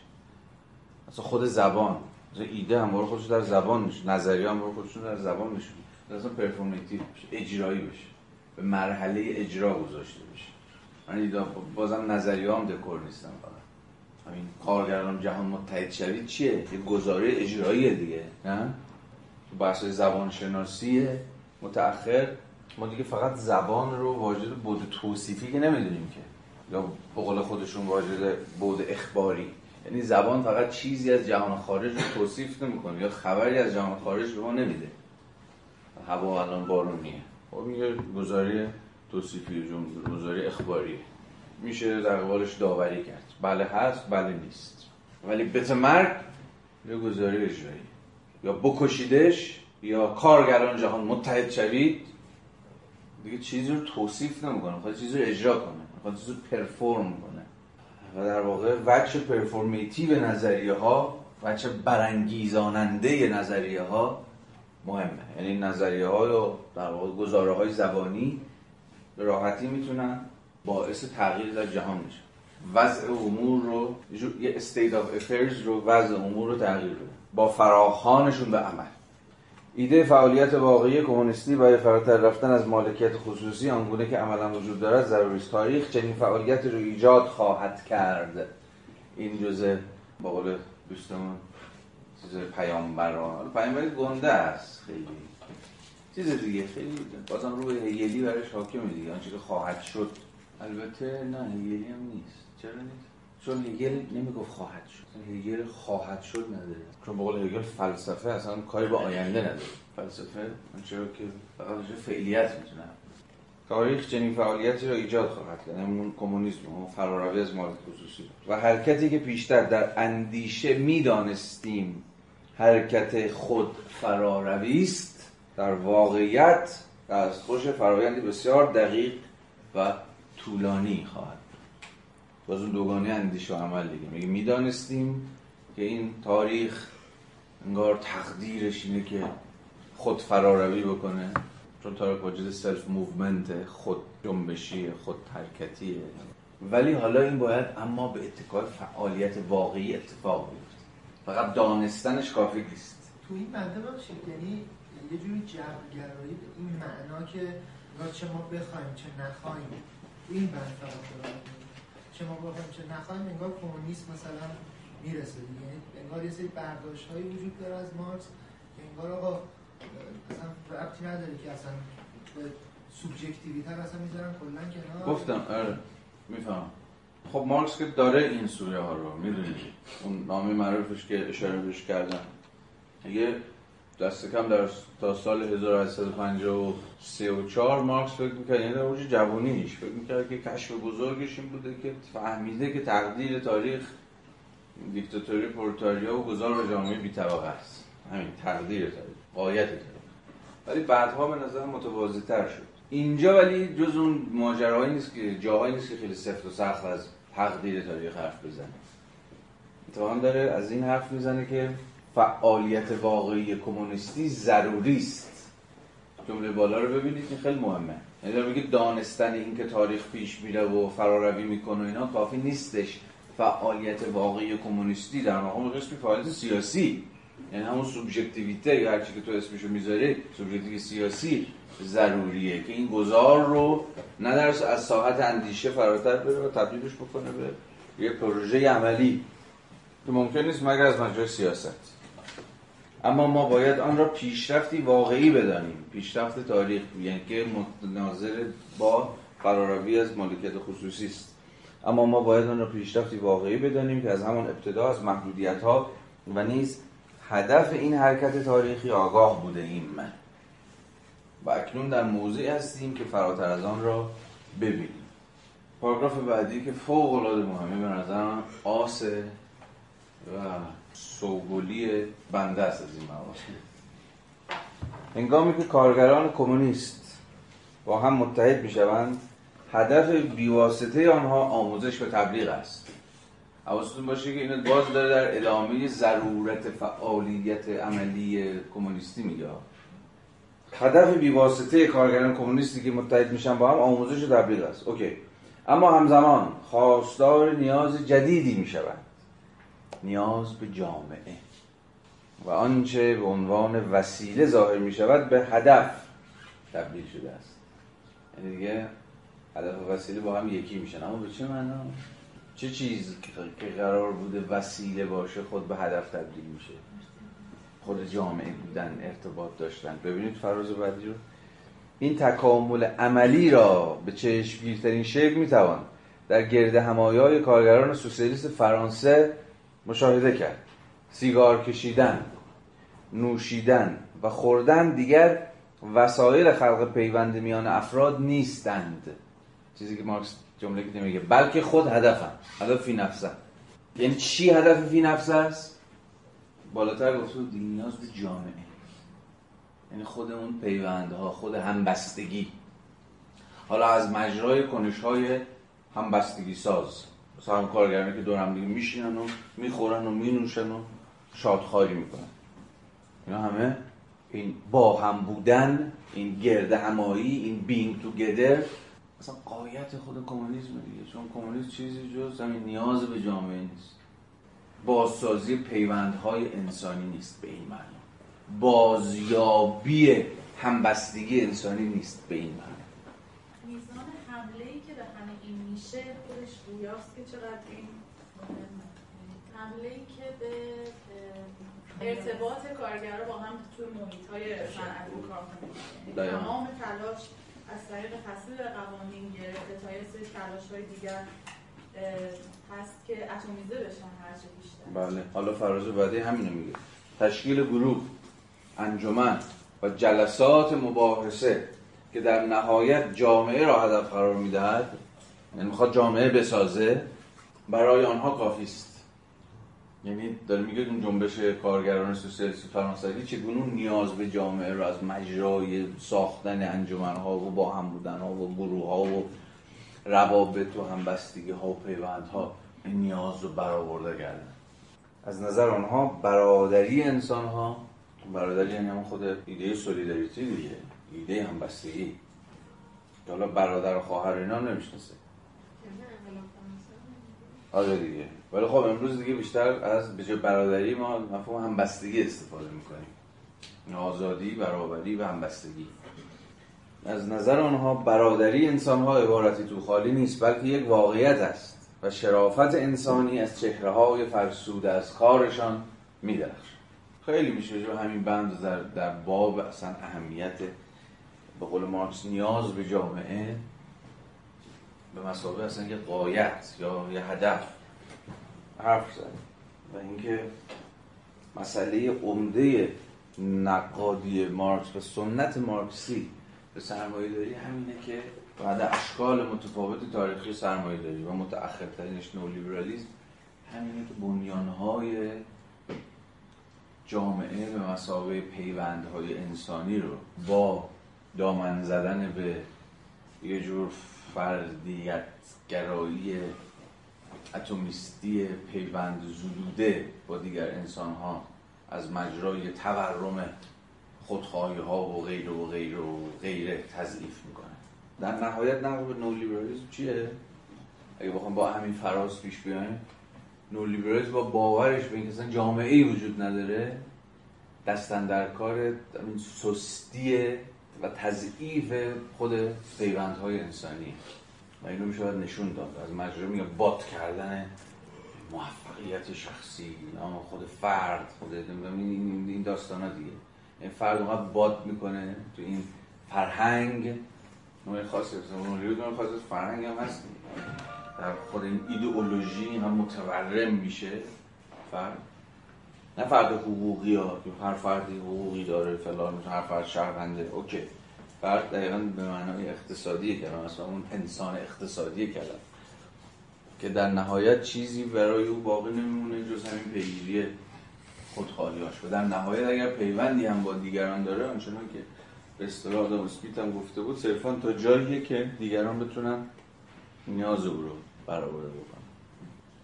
اصلا خود زبان. مثلا ایده هم برای خودش در زبان میشه. نظریه هم برای خودشون در زبان میشه. اصلا پرفورماتیو بشه. اجرایی بشه. به مرحله اجرا گذاشته بشه. من بازم نظریه هم دکور نیستم فقط. همین کارگران جهان متحد شوید چیه؟ یه گزاره اجرایی دیگه نه؟ تو بحث زبانشناسی متأخر. ما دیگه فقط زبان رو واجد بود توصیفی که نمی‌دونیم که. یا به خودشون واجد بود اخباری. یعنی زبان فقط چیزی از جهان خارج رو توصیف نمی‌کنه یا خبری از جهان خارج ما نمیده. هوا الان بارونیه. خب میگه گزاری توصیفی جمله گزاری اخباریه. میشه در قبالش داوری کرد. بله هست بله نیست. ولی بت مرگ یه گزاری اجرایی. یا بکشیدش یا کارگران جهان متحد شوید. دیگه چیزی رو توصیف نمی‌کنه. می‌خواد چیزی رو اجرا کنه. می‌خواد چیزی رو پرفورم کنه. و در واقع وجه پرفورمیتیو نظریه ها وجه برانگیزاننده نظریه ها مهمه. یعنی نظریه ها و در واقع گزاره های زبانی به راحتی می‌تونن باعث تغییر در جهان میشه وضع امور رو یه state of affairs رو وضع امور رو تغییر بده با فراخانشون به عمل. ایده فعالیت واقعی کمونیستی برای فراتر رفتن از مالکیت خصوصی آنگونه که عملا وجود دارد ضروری است تاریخ چنین فعالیت رو ایجاد خواهد کرد. این جزء با قول دوستمون چیز پیامبران. پیامبری گنده است خیلی. چیز دیگه خیلی بازم روی هیلی برش حاکمه دیگه. آنچه که خواهد شد. البته نه هیلی هم نیست. چرا نیست؟ چون هگل نمی‌گفت خواهد شد. هگل خواهد شد نداره. چون به قول هگل فلسفه اصلا کاری به آینده نداره. فلسفه؟ آنچه که فقط فعلیت می‌تونه تاریخ چنین فعالیتی را ایجاد خواهد کرد. همون کمونیسم و فراروی از مالک خصوصی. و حرکتی که پیشتر در اندیشه می‌دانستیم حرکت خود فراروی است در واقعیت از خوش فرایندی بسیار دقیق و طولانی خواهد باز اون دوگانه اندیشه و عمل دیگه. میگه می‌دانستیم که این تاریخ انگار تقدیرش اینه که خود فراروی بکنه. چون تاریخ واجد self movement خود جنبشی خود حرکتیه. ولی حالا این باید اما به اتکای فعالیت واقعی اتفاق بیفته. فقط دانستنش کافی نیست. تو این بنده باشید یعنی یه جوری جبرگرایی به این معنا که چه ما بخوایم چه نخوایم. این بند فقط چه ما بخوایم چه نخوایم انگار کمونیسم مثلا می‌رسه. یعنی انگار یه سری برداشت هایی وجود داره از مارکس که انگار آقا اصلا ربطی نداره که اصلا به سوبژکتیویتر اصلا می‌ذارن کلا کنار. گفتم آره میفهم خب مارکس که داره این سوره ها رو می‌دونی؟ اون نامی معروفش که اشاره بهش کردم. یه دست کم در تا سال 1853 و 4 مارکس فکر می‌کرد یعنی در اوج جوانیش فکر می‌کرد که کشف بزرگش این بوده که فهمیده که تقدیر تاریخ دیکتاتوری پرتاریا و گذار به جامعه بی طبقه است. همین تقدیر تاریخ قایت تاریخ. ولی بعدها به نظر متوازی تر شد. اینجا ولی جز اون ماجراهایی نیست که جاهایی نیست که خیلی سفت و سخت از تقدیر تاریخ حرف بزنه. اتفاقا داره از این حرف می‌زنه که فعالیت واقعی کمونیستی ضروری است. جمله بالا رو ببینید این خیلی مهمه. یعنی میگه دانستن این که تاریخ پیش میره و فراروی می‌کنه اینا کافی نیستش. فعالیت واقعی کمونیستی در مقام قسمی فعالیت سیاسی. یعنی همون سوبژکتیویته یا هرچی که تو اسمشو می‌ذاری سوبژکتیو سیاسی ضروریه که این گذار رو نه در از ساحت اندیشه فراتر بره و تبدیلش بکنه به یه پروژه عملی. که ممکن نیست مگر از مجرای سیاست. اما ما باید آن را پیشرفتی واقعی بدانیم. پیشرفت تاریخ یعنی که متناظر با فراروی از مالکیت خصوصی است. اما ما باید آن را پیشرفتی واقعی بدانیم که از همان ابتدا از محدودیت ها و نیز هدف این حرکت تاریخی آگاه بوده ایم و اکنون در موضعی هستیم که فراتر از آن را ببینیم. پاراگراف بعدی که فوق العاده مهمه به نظر آسه و سوگلی بنده است از این مواقع. هنگامی که کارگران کمونیست با هم متحد می شوند هدف بیواسطه آنها آموزش و تبلیغ است. حواستون باشه که این باز داره در ادامه ضرورت فعالیت عملی کمونیستی میگه. هدف بیواسطه کارگران کمونیستی که متحد میشن با هم آموزش و تبلیغ است. اوکی. اما همزمان خواستار نیاز جدیدی می‌شوند. نیاز به جامعه. و آنچه به عنوان وسیله ظاهر می شود به هدف تبدیل شده است. یعنی دیگه هدف و وسیله با هم یکی میشن اما به چه معنا؟ چه چیز که قرار بوده وسیله باشه خود به هدف تبدیل میشه خود جامعه بودن ارتباط داشتن. ببینید فراز بعدی رو. این تکامل عملی را به چشمگیرترین شکل می‌توان در گرد همایی های کارگران سوسیالیست فرانسه مشاهده کرد. سیگار کشیدن نوشیدن و خوردن دیگر وسایل خلق پیوند میان افراد نیستند. چیزی که مارکس جمله که میگه بلکه خود هدفم هدف فی نفسه یعنی چی هدف فی نفسه است؟ بالاتر گفته بود نیاز به جامعه. یعنی خود اون پیوندها خود همبستگی. حالا از مجرای کنش های همبستگی ساز. مثلا هم کارگرانی که دور هم دیگه میشینن و می‌خورن و مینوشن و شادخواری می‌کنن. اینا همه این با هم بودن این گرد همایی این بینگ توگدر اصلا قایت خود کمونیسم دیگه چون کمونیسم چیزی جز همین نیاز به جامعه نیست. بازسازی پیوندهای انسانی نیست به این معنی. بازیابی همبستگی انسانی نیست به این معنی میزان حمله ای که به همه این میشه گویاست که چقدر این حمله ای که به ارتباط کارگرها با هم توی محیط های صنعتی کارخانه یعنی. تمام تلاش از طریق تصویب قوانین گرفته تا یه سری تلاش های دیگر هست که اتمیزه بشن هرچه بیشتر. بله. حالا فراز بعدی همینو میگه. تشکیل گروه انجمن و جلسات مباحثه که در نهایت جامعه را هدف قرار می‌دهد. یعنی می‌خواد جامعه بسازه برای آنها کافی است. یعنی داره میگه اون جنبش کارگران سوسیالیستی فرانسوی چگونه نیاز به جامعه را از مجرای ساختن انجمن ها و با هم بودن ها و گروه ها و روابط و همبستگی ها و پیوند ها این نیاز رو برآورده کردن. از نظر آنها برادری انسان ها برادری یعنی خود ایده سولیداریتی دیگه ایده همبستگی. حالا برادر و خواهر اینا نمی‌شناسه. آره دیگه. ولی خب امروز دیگه بیشتر از به جای برادری ما مفهوم همبستگی استفاده می‌کنیم. آزادی برابری و همبستگی. از نظر آنها برادری انسان ها عبارتی تو خالی نیست بلکه یک واقعیت است و شرافت انسانی از چهره های فرسوده از کارشان میدرخش خیلی میشه به همین بند در, در باب اصلا اهمیت به قول مارکس نیاز به جامعه به مسابقه اصلا یه قایت یا یه هدف حرف زد. و اینکه مسئله عمده نقادی مارکس و سنت مارکسی به سرمایه داری همینه که بعد اشکال متفاوت تاریخی سرمایه داری و متأخرترینش نولیبرالیزم همینه که بنیانهای جامعه به مسابقه پیوندهای انسانی رو با دامن زدن به یه جور فردیت گرایی اتمیستی پیوند زدوده با دیگر انسان ها از مجرای تورم خودخواهی ها و غیر و غیر و غیره تضعیف می‌کنه در نهایت نقل به نولیبرالیسم چیه؟ اگه بخوام با همین فراز پیش بیایم نولیبرالیسم با باورش به اینکه جامعه ای وجود نداره دستن در کار سستی و تضعیف خود پیوندهای انسانی. و اینو میشه باید نشون داد. از مجرا میگه بات کردن موفقیت شخصی خود فرد خود این داستان ها دیگه. این فرد اونقدر باد می‌کنه تو این فرهنگ. نوع خاصی مثلا نوع خاصی فرهنگ هم هست. در خود این ایدئولوژی هم متورم میشه فرد. نه فرد حقوقی ها که هر فردی حقوقی داره فلان هر فرد شهرونده. اوکی. فرد دقیقا به معنای اقتصادی کلمه مثلا اون انسان اقتصادی کلمه. که در نهایت چیزی برای او باقی نمیمونه جز همین پیگیری خودخواهیاش و در نهایت اگر پیوندی هم با دیگران داره آنچنان که به اصطلاح آدم اسمیت هم گفته بود صرفا تا جاییه که دیگران بتونن نیاز او رو برآورده بکنن.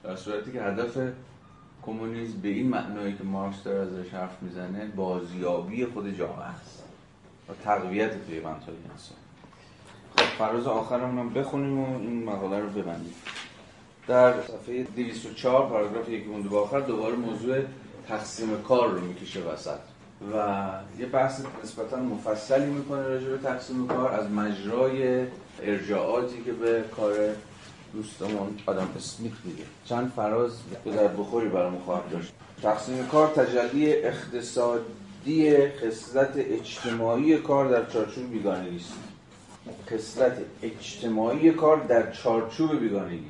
در صورتی که هدف کمونیسم به این معنایی که مارکس داره ازش حرف می‌زنه بازیابی خود جامعه است. و تقویت پیوندهای انسان خب فراز آخرمون هم بخونیم و این مقاله رو ببندیم. در صفحه 204 پاراگراف یکی مونده آخر دوباره موضوع تقسیم کار رو می‌کشه وسط. و یه بحث نسبتا مفصلی می‌کنه راجع به تقسیم کار از مجرای ارجاعاتی که به کار دوستمون آدم اسمیت میگه. چند فراز به در بخوری برامون خواهم داشت. تقسیم کار تجلی اقتصادی خصلت اجتماعی کار در چارچوب بیگانگی است. خصلت اجتماعی کار در چارچوب بیگانگی.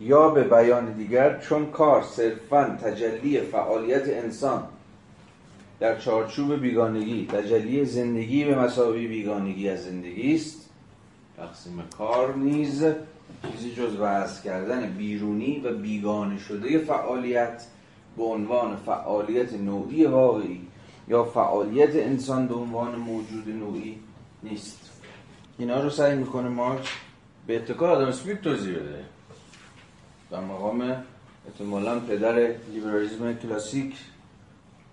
یا به بیان دیگر چون کار صرفا تجلی فعالیت انسان در چارچوب بیگانگی تجلی زندگی به مساوی بیگانگی از زندگی است تقسیم کار نیز چیزی جز وضع کردن بیرونی و بیگانه شده فعالیت به عنوان فعالیت نوعی واقعی یا فعالیت انسان به عنوان موجود نوعی نیست. اینا رو سعی می‌کنه مارکس به اتکار آدم اسمیت توضیح بده. در مقام احتمالا پدر لیبرالیسم کلاسیک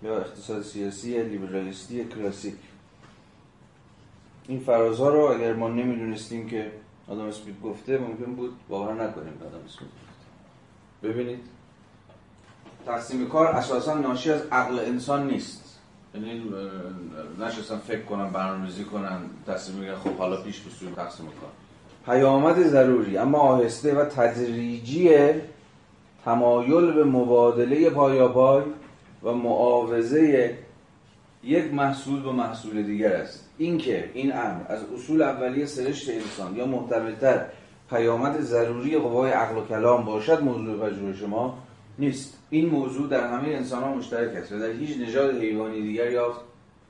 یا اقتصاد سیاسی لیبرالیستی کلاسیک. این فرازها رو اگر ما نمی‌دونستیم که آدم اسمیت گفته ممکن بود باور نکنیم آدم اسمیت گفته. ببینید. تقسیم کار اساسا ناشی از عقل انسان نیست. یعنی نشستن فکر کنن برنامه‌ریزی کنن تصمیم بگیرن خب حالا پیش بسوی تقسیم کار. پیامد ضروری اما آهسته و تدریجی تمایل به مبادله پایاپای و معاوضه یک محصول به محصول دیگر است. اینکه این امر از اصول اولیه سرشت انسان یا محتملتر پیامد ضروری قوای عقل و کلام باشد موضوع پژوهش شما نیست. این موضوع در همه انسان ها مشترک است و در هیچ نژاد حیوانی دیگر یافت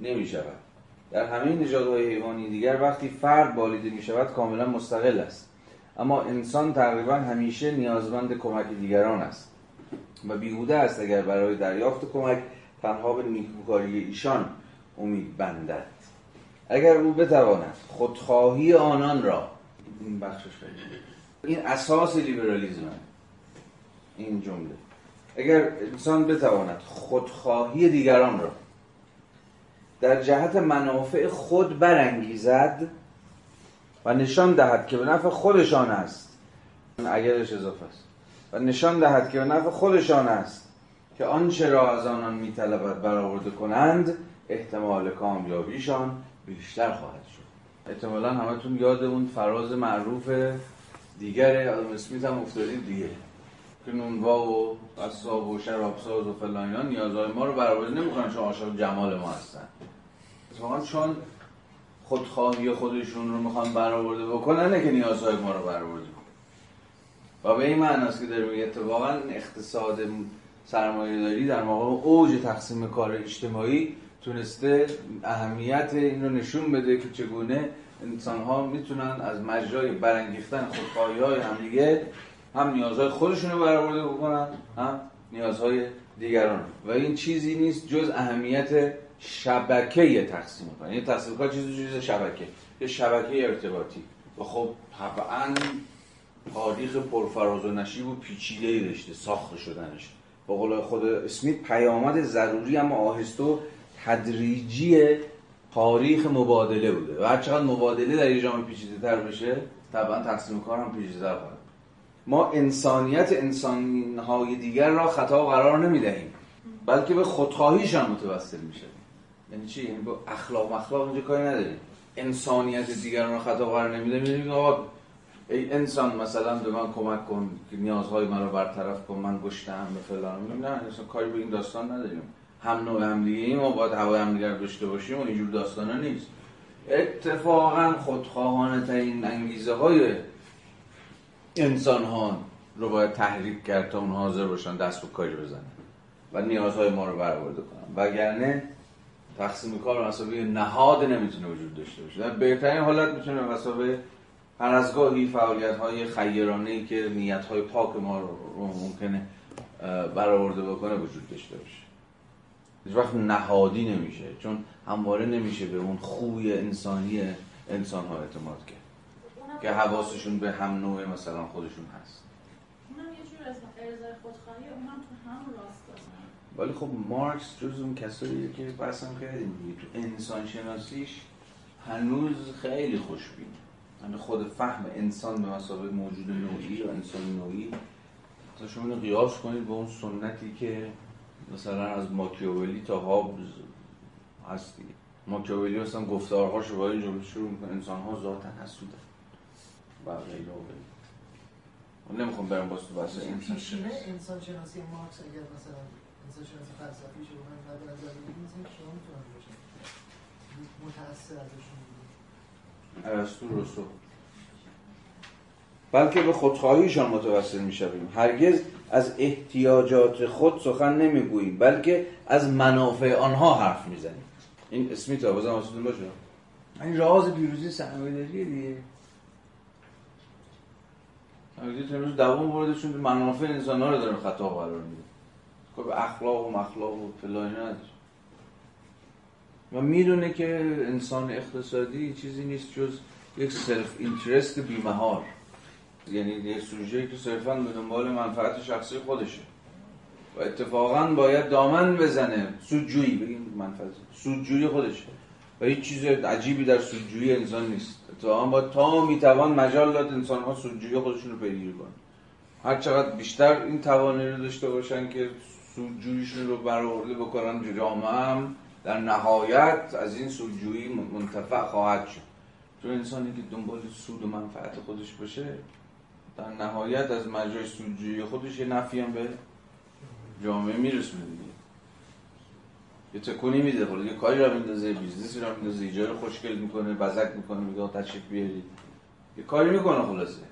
نمی شود در همه نژادهای حیوانی دیگر وقتی فرد بالیده می شود کاملا مستقل است. اما انسان تقریبا همیشه نیازمند کمک دیگران است و بیهوده است اگر برای دریافت کمک تنها به نیکوکاری ایشان امید بندد. اگر او بتواند خودخواهی آنان را این بخشش این اساس لیبرالیزم این جمله. اگر انسان بتواند خودخواهی دیگران را در جهت منافع خود برانگیزد و نشان دهد که به نفع خودشان است اگرش اضافه است و نشان دهد که به نفع خودشان است که آنچه را از آنان میطلبد برآورده کنند احتمال کامیابیشان بیشتر خواهد شد. احتمالا همتون یاد اون فراز معروف دیگر آدم اسمیت هم افتادید دیگه. که نونوا و قصاب و شرابساز و فلان اینا نیازهای ما رو برآورده نمی‌کنن چون عاشق جمال ما هستن. اتفاقا چون خودخواهی خودشون رو می‌خوان برآورده بکنن نه که نیازهای ما رو برآورده و به این معنی است که در میگه اتفاقا اقتصاد سرمایه داری در مقام اوج تقسیم کار اجتماعی تونسته اهمیت این رو نشون بده که چگونه انسان ها می‌تونن از مجرای برانگیختن خودخواهی های همدیگه هم نیازهای خودشون رو برآورده بکنن هم نیازهای دیگران. و این چیزی نیست جز اهمیت شبکه تقسیم کار. یعنی تقسیم کار چیزی چیز شبکه. یه شبکه ارتباطی. و خب طبعا تاریخ پرفراز و نشیب و پیچیده ای داشته ساخته شدنش. با قول خود اسمیت پیامد ضروری اما آهسته و تدریجی تاریخ مبادله بوده. و هر چقدر مبادله در یه جامعه پیچیده تر بشه طبعا تقسیم کار هم پیچیده تر ما انسانیت انسانهای دیگر را خطا قرار نمی دهیم بلکه به خودخواهیشان متوسل میشه یعنی چی؟ یعنی با اخلاق اخلاق اینجا کاری نداریم. انسانیت دیگران را خطا قرار نمیده می‌دونیم آقا ای انسان مثلا به من کمک کن که نیازهای من رو برطرف کن من گشتم به فلان. نه اصلا کاری به این داستان نداریم. هم نوع هم دیگه ایم و باید هوای هم دیگر داشته باشیم و اینجور داستان ها نیست. اتفاقا خودخواهانه ترین انگیزه های انسان ها رو باید تحریک کرد تا اون حاضر باشن دست به کاری بزنن و نیازهای ما رو برآورده کنن. وگرنه تقسیم کار مسابقه نهاد نمی‌تونه وجود داشته باشه. در بهترین حالت می‌تونه مسابقه هر از گاهی فعالیت های خیرانه ای که نیت های پاک ما رو, ممکنه برآورده بکنه وجود داشته باشه. هیچ وقت نهادی نمیشه چون همواره نمیشه به اون خوی انسانی انسان ها اعتماد کرد. که حواسشون به هم نوع مثلا خودشون هست. اونم یه جور از ارزای خودخواهی اونم تو هم راست دارن ولی خب مارکس جز اون کساییه که بحثم کردیم. تو انسان شناسیش هنوز خیلی خوشبینه. خود فهم انسان به مسابقه موجود نوعی و انسان نوعی. تا شما اینو قیاس کنید به اون سنتی که مثلا از ماکیاولی تا هابز هست دیگه. ماکیاولی مثلا گفتارهاش رو با این جمله شروع می‌کنه. انسان ها ذاتا حسودن و غیره و غیره نمی‌خوام برم باز تو بحث انسان شناسی. انسان شناسی مارکس اگر مثلا انسان شناسی فلسفی بخوایم مد نظر بگیریم مثلا شما می‌تونن باشن متأثر ازشون. ارسطو روسو بلکه به خودخواهیشان متوسل می‌شویم. هرگز از احتیاجات خود سخن نمی‌گوییم بلکه از منافع آنها حرف می‌زنیم. این اسمیت ها بازم حواستون باشه این راز پیروزی سرمایه‌داریه دیگه. سرمایه‌داری امروز دوام بردشون منافع انسان ها رو داره خطا قرار میده خب اخلاق و مخلاق و نداره. و می‌دونه که انسان اقتصادی چیزی نیست جز یک سلف اینترست بیمهار. یعنی یک سوژه که صرفا به دنبال منفعت شخصی خودشه. و اتفاقا باید دامن بزنه. سودجویی بگیم منفعت. سودجویی خودشه. و هیچ چیز عجیبی در سودجویی انسان نیست. اتفاقا باید تا می‌توان مجال داد انسان ها سودجویی خودشون رو پیگیری کنن. هر چقدر بیشتر این توانایی رو داشته باشن که سودجوییشون رو برآورده بکنن جامعه هم در نهایت از این سودجویی منتفع خواهد شد. چون انسانی که دنبال سود و منفعت خودش باشه در نهایت از مجرای سودجویی خودش یه نفعی هم به جامعه میرسونه دیگه. یه تکونی میده خود یه کاری را میندازه business ی را میندازه ایجار خوشگل می‌کنه بزک می‌کنه میگه تشریف بیارید. یه کاری می‌کنه خلاصه.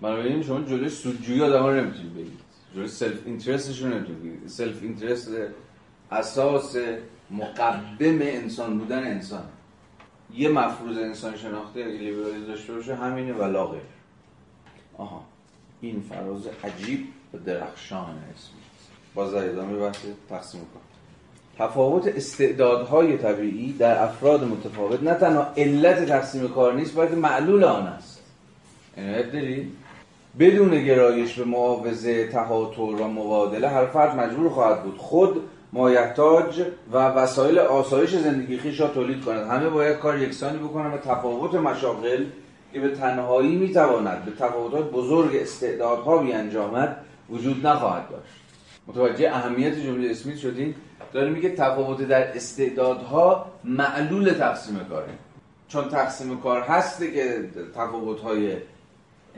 بنابراین شما جلوی سودجویی آدم رو نمی‌تونید بگید جلوی self-interest ش رو نمی‌تونید self-interest اساس مقدم انسان بودن انسان. یه مفروض انسان شناختی اگه لیبرالی داشته باشه همینه و لا غیر آها. این فراز عجیب و درخشان اسمیت باز در ادامه بحث تقسیم کن تفاوت استعدادهای طبیعی در افراد متفاوت نه تنها علت تقسیم کار نیست بلکه معلول آن است. عنایت داری؟ بدون گرایش به معاوضه تهاتر و مبادله هر فرد مجبور خواهد بود. خود مایحتاج و وسایل آسایش زندگی خیش را تولید کند. همه باید کار یکسانی بکنند و تفاوت مشاغل که به تنهایی می‌تواند به تفاوتات بزرگ استعدادها بیانجامد وجود نخواهد داشت. متوجه اهمیت جمله اسمیت شدین؟ داره میگه تفاوت در استعدادها معلول تقسیم کاره چون تقسیم کار هسته که تفاوت‌های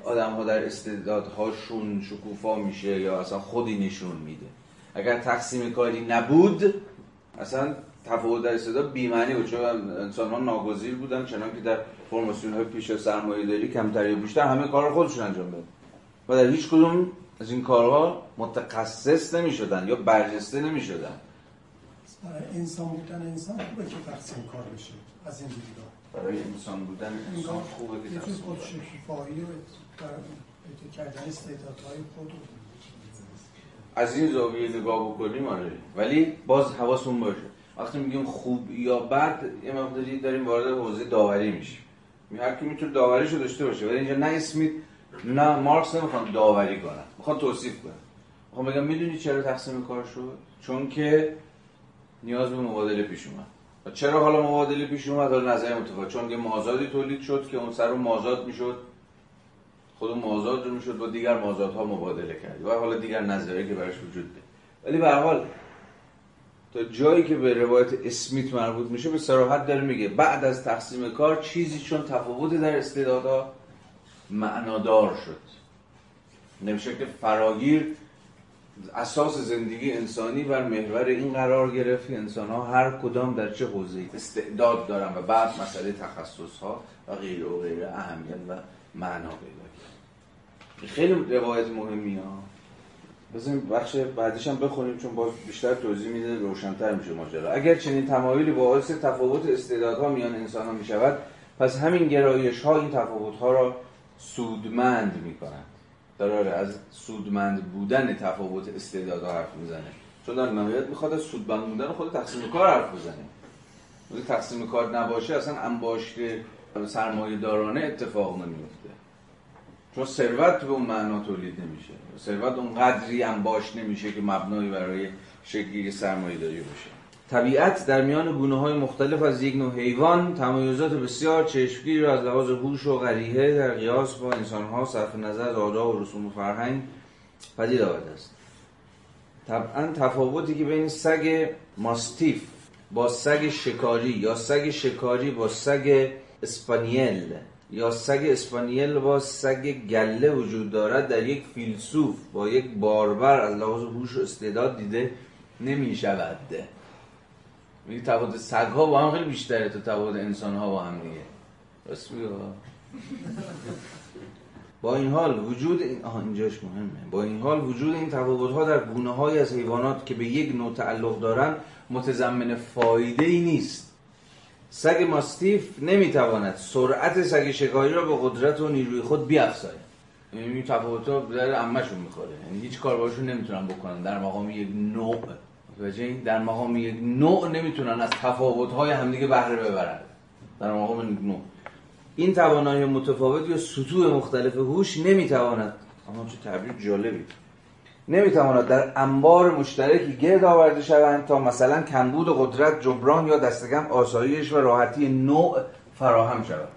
آدم ها در استعدادهاشون شکوفا میشه یا اصلا خودی نشون میده. اگر تقسیم کاری نبود اصلا تفاوت در استعداد بی‌معنی بود. چون انسان ها ناگزیر بودن چنان که در فرماسیون های پیش سرمایه داری کمتر یا بیشتر همه کار خودشون انجام بدن و در هیچ کدوم از این کارها متخصص نمی شدن یا برجسته نمی شدن برای انسان بودن انسان خوبه که تقسیم کار بشه از این دیدگاه. برای انسان بودن انسان خوبه که تقسیم کار پیدا کردن استعدادهای خود رو. از این زاویه نگاه بکنیم آره. ولی باز حواسمون باشه. وقتی میگیم خوب یا بد یه مقداری داریم وارد حوزه داوری میشیم. هر کی می‌تونه داوریشو داشته باشه ولی اینجا نه اسمیت نه مارکس نمی‌خوان داوری کنن. می‌خوان توصیف کنن. می‌خوام بگم می‌دونی چرا تقسیم کار شد؟ چون که نیاز به مبادله پیش اومد. چرا حالا مبادله پیش اومد؟ حالا نظر متفاوت چون یه مازادی تولید شد که اون سر اون مازاد می‌شد. خود مازاد رو می‌شد با دیگر مازادها مبادله کرد. و حالا دیگر نظریه که براش وجود ده ولی به حال تا جایی که به روایت اسمیت مربوط میشه به صراحت داره میگه بعد از تقسیم کار چیزی چون تفاوت در استعدادها معنادار شد. نمیشه که فراگیر اساس زندگی انسانی بر محور این قرار گرفت که انسان ها هر کدام در چه حوزه استعداد دارن و بعد مسئله تخصص ها و غیره و غیره اهمیت و معنا پیدا خیلی روایت مهمی ها. بزنیم بخش بعدیش هم بخونیم چون باز بیشتر توضیح میده روشنتر میشه ماجرا. اگر چنین تمایلی باعث تفاوت استعدادها میان انسان ها می‌شود پس همین گرایش ها این تفاوت ها را سودمند می‌کنند. داره از سودمند بودن تفاوت استعدادها حرف می‌زنه. چون در نهایت می‌خواد از سودمند بودن خود تقسیم کار حرف بزنه. تقسیم کار نباشه اصلا انباشت سرمایه دارانه اتفاق نمیفته چون ثروت به اون معنا تولید نمیشه. ثروت اون قدری انباش نمیشه که مبنایی برای شکلی سرمایه داری باشه. طبیعت در میان گونه های مختلف از یک نوع حیوان تمایزات بسیار چشمگیری را از لحاظ هوش و غریحه در قیاس با انسان ها صرف نظر از آداب و رسوم و فرهنگ پدید آورده است. طبعا تفاوتی که بین سگ ماستیف با سگ شکاری یا سگ شکاری با سگ اسپانیل یا سگ اسپانیل با سگ گله وجود دارد در یک فیلسوف با یک باربر از لحاظ هوش و استعداد دیده نمی شود میگه تفاوت سگ ها با هم خیلی بیشتره تا تفاوت انسان ها با هم دیگه. راست با این حال وجود این آها اینجاش مهمه. با این حال وجود این تفاوت ها در گونه های از حیوانات که به یک نوع تعلق دارند متضمن فایده ای نیست. سگ ماستیف نمی‌تواند سرعت سگ شکاری را به قدرت و نیروی خود بیافزاید. یعنی این تفاوت ها در عمهشون می‌خوره. یعنی هیچ کار باشون نمی‌تونن بکنن. در مقام یک نوع. متوجه در مقام یک نوع نمی‌تونن از تفاوت های همدیگه بهره ببرن. در مقام نوع. این توانایی متفاوت یا سطوح مختلف هوش نمی‌تواند اما چه تعبیر جالبی. نمی‌تواند در انبار مشترکی گرد آورده شوند تا مثلا کمبود قدرت جبران یا دستگم آسایش و راحتی نوع فراهم شود.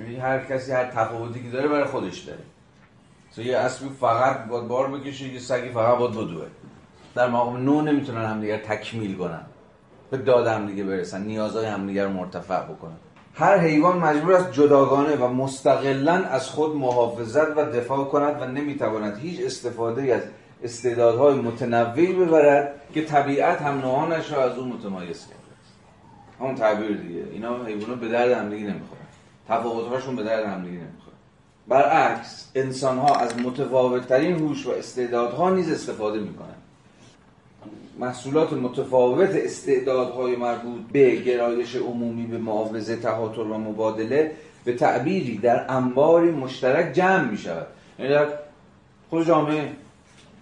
یعنی هر کسی هر تفاوتی که داره برای خودش داره. مثلا یه اسبی فقط باید بار بکشه یه سگی فقط باید بدوه. در مقام نوع نمی‌تونن همدیگر تکمیل کنن. به داد همدیگه برسن نیازهای همدیگر مرتفع بکنن. هر حیوان مجبور است جداگانه و مستقلا از خود محافظت و دفاع کند و نمی‌تواند هیچ استفاده از استعدادهای متنوعی ببرد که طبیعت هم نوعانش را از او متمایز کرده همون تعبیر دیگه. اینا حیوانات به درد همدیگه نمی‌خورن. تفاوت‌هاشون به درد همدیگه نمی‌خورن. برعکس انسان ها از متفاوتترین هوش و استعدادها نیز استفاده می‌کنند. محصولات متفاوت استعدادهای مربوط به گرایش عمومی به معاوضه تهاتر و مبادله به تعبیری در انباری مشترک جمع می شود یعنی در خود جامعه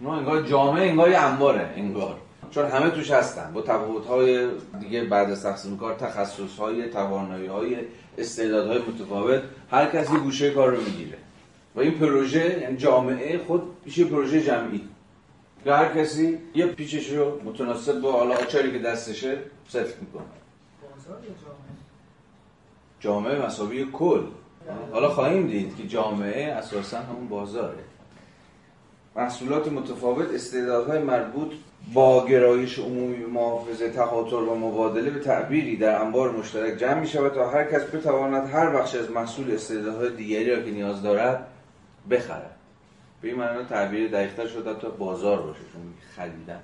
نه انگار جامعه انگار انباره انگار. چون همه توش هستن. با تفاوت‌های دیگه بعد از تقسیم کار تخصص‌های توانایی‌های استعدادهای متفاوت هر کسی گوشه کار رو می‌گیره. و این پروژه یعنی جامعه خود میشه پروژه جمعی. هر کسی یه پیچش رو متناسب با حالا آچاری که دستشه سفت می‌کنه. جامعه جامعه مساوی کل. حالا خواهیم دید که جامعه اساسا همون بازاره. محصولات متفاوت استعدادهای مربوط با گرایش عمومی محافظه تخاطر و مبادله به تعبیری در انبار مشترک جمع می شود تا هر کس بتواند هر بخش از محصول استعدادهای دیگری را که نیاز دارد بخرد. به این معنی تعبیر دقیقتر شده تا بازار باشه چون خریدن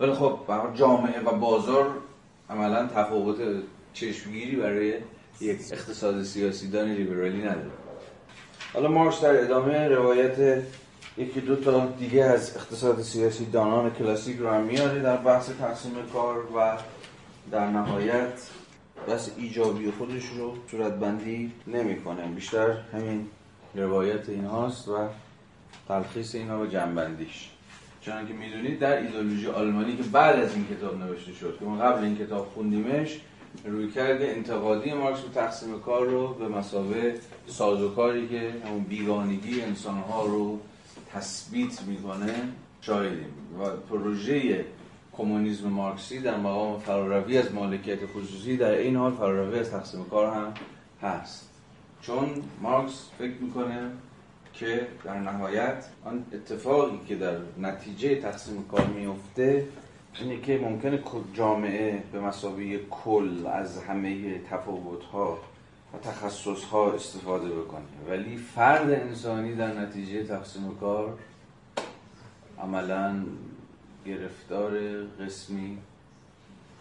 ولی خب جامعه و بازار عملا تفاوت چشمگیری برای یک اقتصاد سیاسی دان لیبرالی نداره. حالا مارکس در ادامه روایت یکی دو تا دیگه از اقتصاد سیاسی دانان کلاسیک رو هم میاره در بحث تقسیم کار و در نهایت بس ایجابی خودش رو صورتبندی نمی‌کنه. بیشتر همین روایت اینهاست و تلخیص اینا و جنبندیش. چون که می‌دونید در ایدولوژی آلمانی که بعد از این کتاب نوشته شد که ما قبل این کتاب خوندیمش روی کرده انتقادی مارکس به تقسیم کار رو به مسابه سازوکاری که همون بیگانگی انسانها رو تثبیت می‌کنه شاهدیم و پروژه کمونیسم مارکسی در مقام فراروی از مالکیت خصوصی در این حال فراروی از تقسیم کار هم هست. چون مارکس فکر می‌کنه که در نهایت آن اتفاقی که در نتیجه تقسیم کار میفته اینه که ممکنه جامعه به مسابقه کل از همه تفاوت ها و تخصص ها استفاده بکنه. ولی فرد انسانی در نتیجه تقسیم کار عملا گرفتار قسمی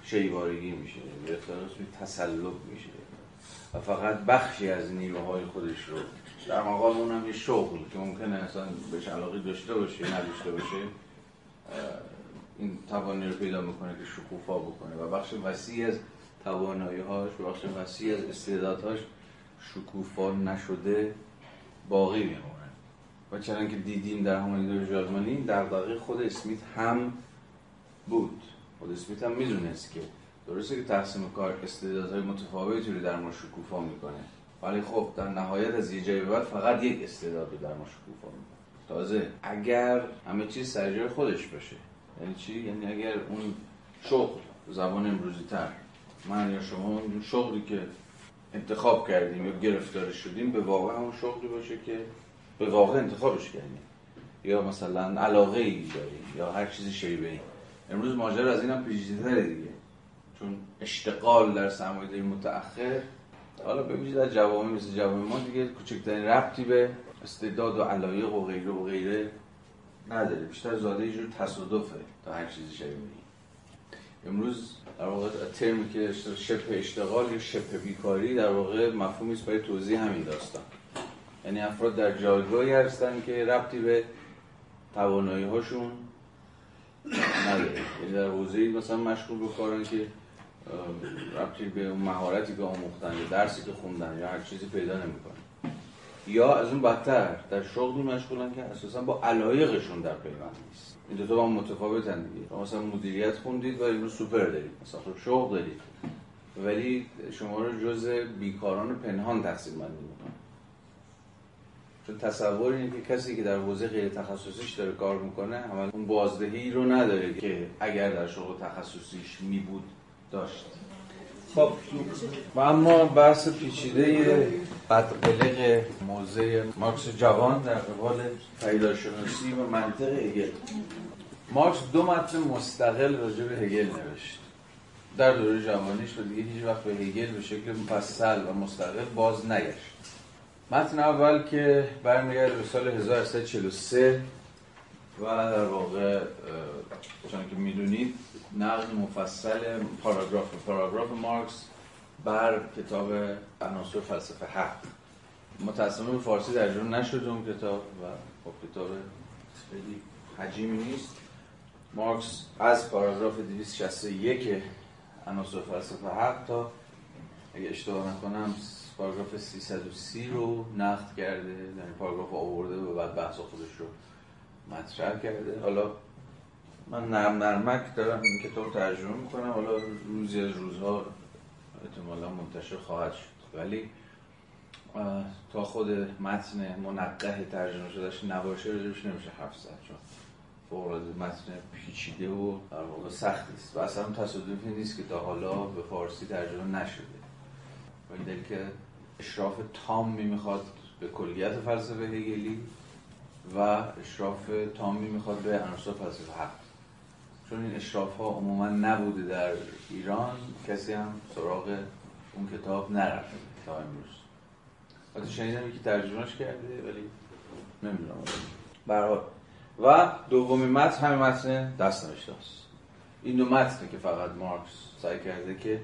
شیوارگی میشه گرفتار قسمی تسلط میشه و فقط بخشی از نیروهای خودش رو در مقام اونم یه شغل که ممکنه اصلا بهش علاقه داشته باشه نداشته باشه. این توانی رو پیدا می‌کنه که شکوفا بکنه و بخش وسیع از توانایی هاش بخش وسیع از استعدادهاش شکوفا نشده باقی میمونه. و چرا که دیدیم در همون ایدولوژی آلمانی در دقیق خود اسمیت هم بود. خود اسمیت هم می‌دونست که درسته که تقسیم کار استعدادهای متفاوتی رو در ما شکوفا می‌کنه. ولی خب در نهایت از یه جایی بعد فقط یک استعداد رو در ما شکوفا تازه اگر همه چیز سر جای خودش باشه یعنی چی؟ یعنی اگر اون شغل زبان امروزی تر من یا شما اون شغلی که انتخاب کردیم یا گرفتار شدیم به واقع همون شغلی باشه که به واقع انتخابش کردیم. یا مثلا علاقه ای داریم یا هر چیزی شیبه ای. امروز ماجرا از اینم پیچیده‌تره دیگه. چون اشتغال در سرمایه‌داری متأخر حالا ببینید در جوامع مثل جوامع ما دیگه کوچکترین ربطی به استعداد و علایق و غیره و غیره نداره. بیشتر زاده یه جور تصادفه تا هر چیزی شبیه امروز در واقع ترمی که شبه اشتغال یا شبه بیکاری در واقع مفهومی است برای توضیح همین داستان. یعنی افراد در جایگاهی هستن که ربطی به توانایی هاشون نداره. یعنی در حوزه‌ای مثلا مشغول به کارن که ربطی به اون مهارتی که آموختن یا درسی که خوندن یا هر چیزی پیدا نمی‌کنن. یا از اون بدتر در شغلی مشغولن که اساسا با علایقشون در پیوند نیست. این دو تا با هم متفاوتن دیگه. مثلا مدیریت خوندید و امروز سوپر دارید. مثلا خب شغل دارید. ولی شما رو جز بیکاران پنهان تقسیم بندی می‌کنن. چون تصور اینه که کسی که در حوزه غیر تخصصیش داره کار می‌کنه اون بازدهی رو نداره که اگر در شغل تخصصیش می بود داشت. خب و اما بحث پیچیده بدقلق موضع مارکس جوان در قبال پیداشناسی و منطق هگل. مارکس دو متن مستقل راجع به هگل نوشت. در دوره جوانیش و دیگه هیچ وقت به هگل به شکل مفصل و مستقل باز نگشت. متن اول که برمیگرده به سال 1843 و در واقع چون که می‌دونید نقد مفصل پاراگراف. پاراگراف مارکس بر کتاب عناصر فلسفه حق. متاسفانه به فارسی ترجمه نشده اون کتاب و خب کتاب خیلی حجیمی نیست. مارکس از پاراگراف 261 عناصر فلسفه حق تا اگه اشتباه نکنم پاراگراف 330 رو نقد کرده یعنی پاراگراف آورده و بعد بحث خودش رو مطرح کرده. حالا من نرم نرمک دارم این کتاب ترجمه می‌کنم. حالا روزی از روزها احتمالا منتشر خواهد شد. ولی تا خود متن منقه ترجمه شدهش نباشه راجبش نمیشه حرف زد. چون فوق‌العاده متن پیچیده و در واقع سختی است. و اصلا تصادفی نیست که تا حالا به فارسی ترجمه نشده. و این دلیل که اشراف تامی می‌خواد به کلیت فلسفه هگلی و اشراف تامی می‌خواد به عناصر فلسفه حق. چون این اشراف ها عموما نبوده در ایران کسی هم سراغ اون کتاب نرفته تا امروز. حتی شنیدم که ترجمهش کرده ولی نمی‌دونم. برحال و دومی متن همین متن دست نوشته است. این دو متنه که فقط مارکس سعی کرده که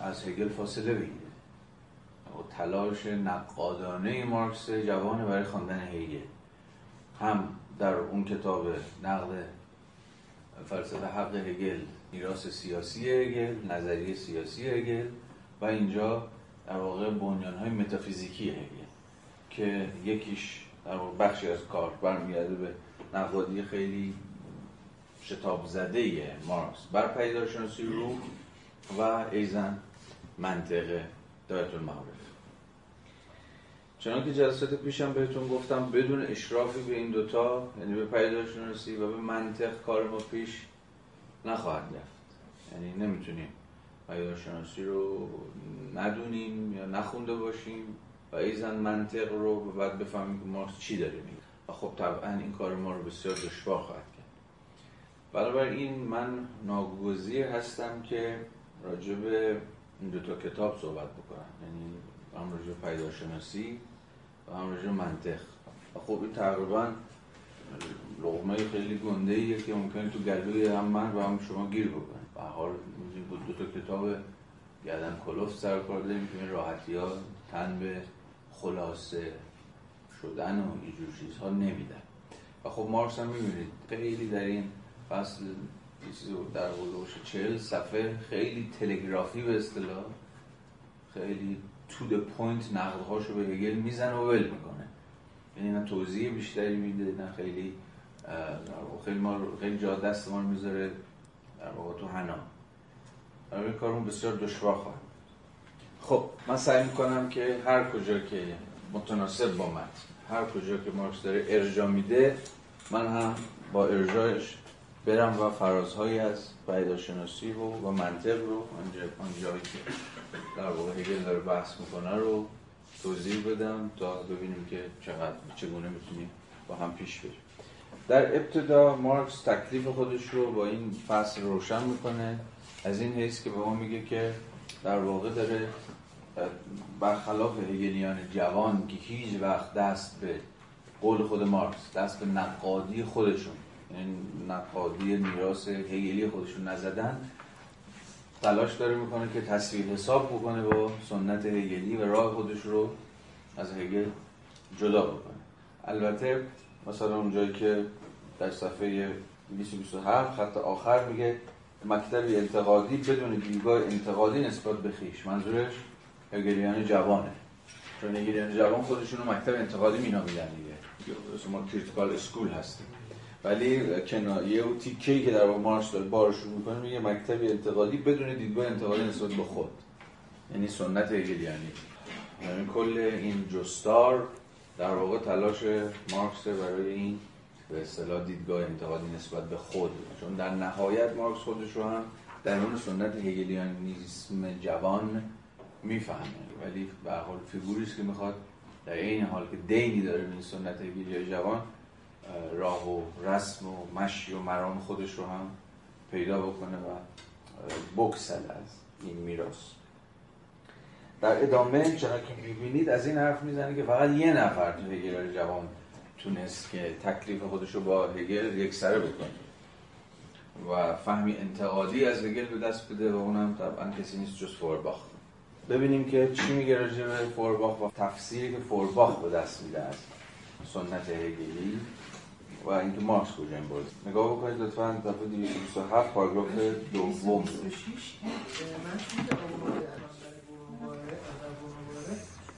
از هگل فاصله بگیره. و تلاش نقادانه مارکس جوانه برای خواندن هگل. هم در اون کتاب نقد فلسفه حق هگل میراث سیاسی هگل نظریه سیاسی هگل و اینجا در واقع بنیانهای متافیزیکی هگل که یکیش در بخشی از کار برمیگرده به نقادی خیلی شتاب زده مارکس. بر پیداشناسی روح و ایزن منطق دایت المعارف چنان که جلسات پیشم بهتون گفتم بدون اشرافی به این دوتا یعنی به پیداشناسی و به منطق کار ما پیش نخواهد رفت. یعنی نمی‌تونیم پیداشناسی رو ندونیم یا نخونده باشیم و ایزن منطق رو بعد بفهمیم که مارکس چی داره میگه و خب طبعا این کار ما رو بسیار دشوار خواهد کرد. بنابراین من ناگزیر هستم که راجع به این دو تا کتاب صحبت بکنم. یعنی هم راجع به پیداشناسی و هم راجع منطق. خب این تقریبا لغمه خیلی گنده ایه که ممکنه تو گلوی هم من و هم شما گیر بکنه به حال بود دو تا کتاب گردن کلوف سر کار داریم که این راحتی ها تن به خلاصه شدن و اینجور چیزها نمیدن. و خب مارکس هم می‌بینید خیلی در این فصل در حدود چهل صفحه خیلی تلگرافی به اصطلاح خیلی to the point نقدهاشو به هگل می‌زنه و ول می‌کنه. یعنی نه توضیح بیشتری میده نه خیلی خیلی ما خیلی جا دست ما رو می‌ذاره در واقع تو حنا. این کارمون بسیار دشوار خواهد خب من سعی می‌کنم که هر کجا که متناسب با متن هر کجا که مارکس داره ارجا میده من هم با ارجاش برم و فرازهایی از پیداشناسی رو و منطق رو آن جایی که در واقع هگل داره بحث می‌کنه رو توضیح بدم تا ببینیم که چقدر چگونه می‌تونیم با هم پیش بریم. در ابتدا مارکس تکلیف خودش رو با این فصل روشن می‌کنه. از این حیث که به ما میگه که در واقع داره برخلاف هگلیان جوان که هیچ وقت دست به قول خود مارکس دست به نقادی خودشون نقادی میراث هگلی خودشون نزدن تلاش داره می‌کنه که تصویر حساب بکنه با سنت هگلی و راه خودش رو از هگل جدا بکنه. البته مثلا اونجایی که در صفحه 227 خط آخر میگه مکتبی انتقادی بدون دیدگاه انتقادی نسبت به خویش. منظورش هگلیان جوانه. چون هگلیان جوان خودشون رو مکتب انتقادی مینامیدن دیگه. ما critical school هستیم. ولی کنایه و تیکه‌ای که در مارکس داره بارشون می‌کنه میگه مکتبی انتقادی بدون دیدگاه انتقادی نسبت به خود. یعنی سنت هگلیانی. یعنی کل این جستار در واقع تلاش مارکس برای این به اصطلاح دیدگاه انتقادی نسبت به خود. چون در نهایت مارکس خودش رو هم در اون سنت هگلیانیسم جوان می‌فهمه. ولی به حال فیگوری که می‌خواد در این حال که دینی داره به این سنت هگلی جوان راه و رسم و مشی و مرام خودش رو هم پیدا بکنه و بکسل از این میراث. در ادامه چرا که می‌بینید از این حرف می‌زنه که فقط یه نفر تو هگل جوان تونست که تکلیف خودش رو با هگل یک سره بکنه و فهمی انتقادی از هگل به دست بده و اونم طبعا کسی نیست جز فورباخ ببینیم که چی میگه راجع به فورباخ و تفسیری که فورباخ به دست میده از سنت هگلی. و اینکه مارکس کجا این بود نگاه بکنید لطفا صفحه 227 پاراگراف دوم.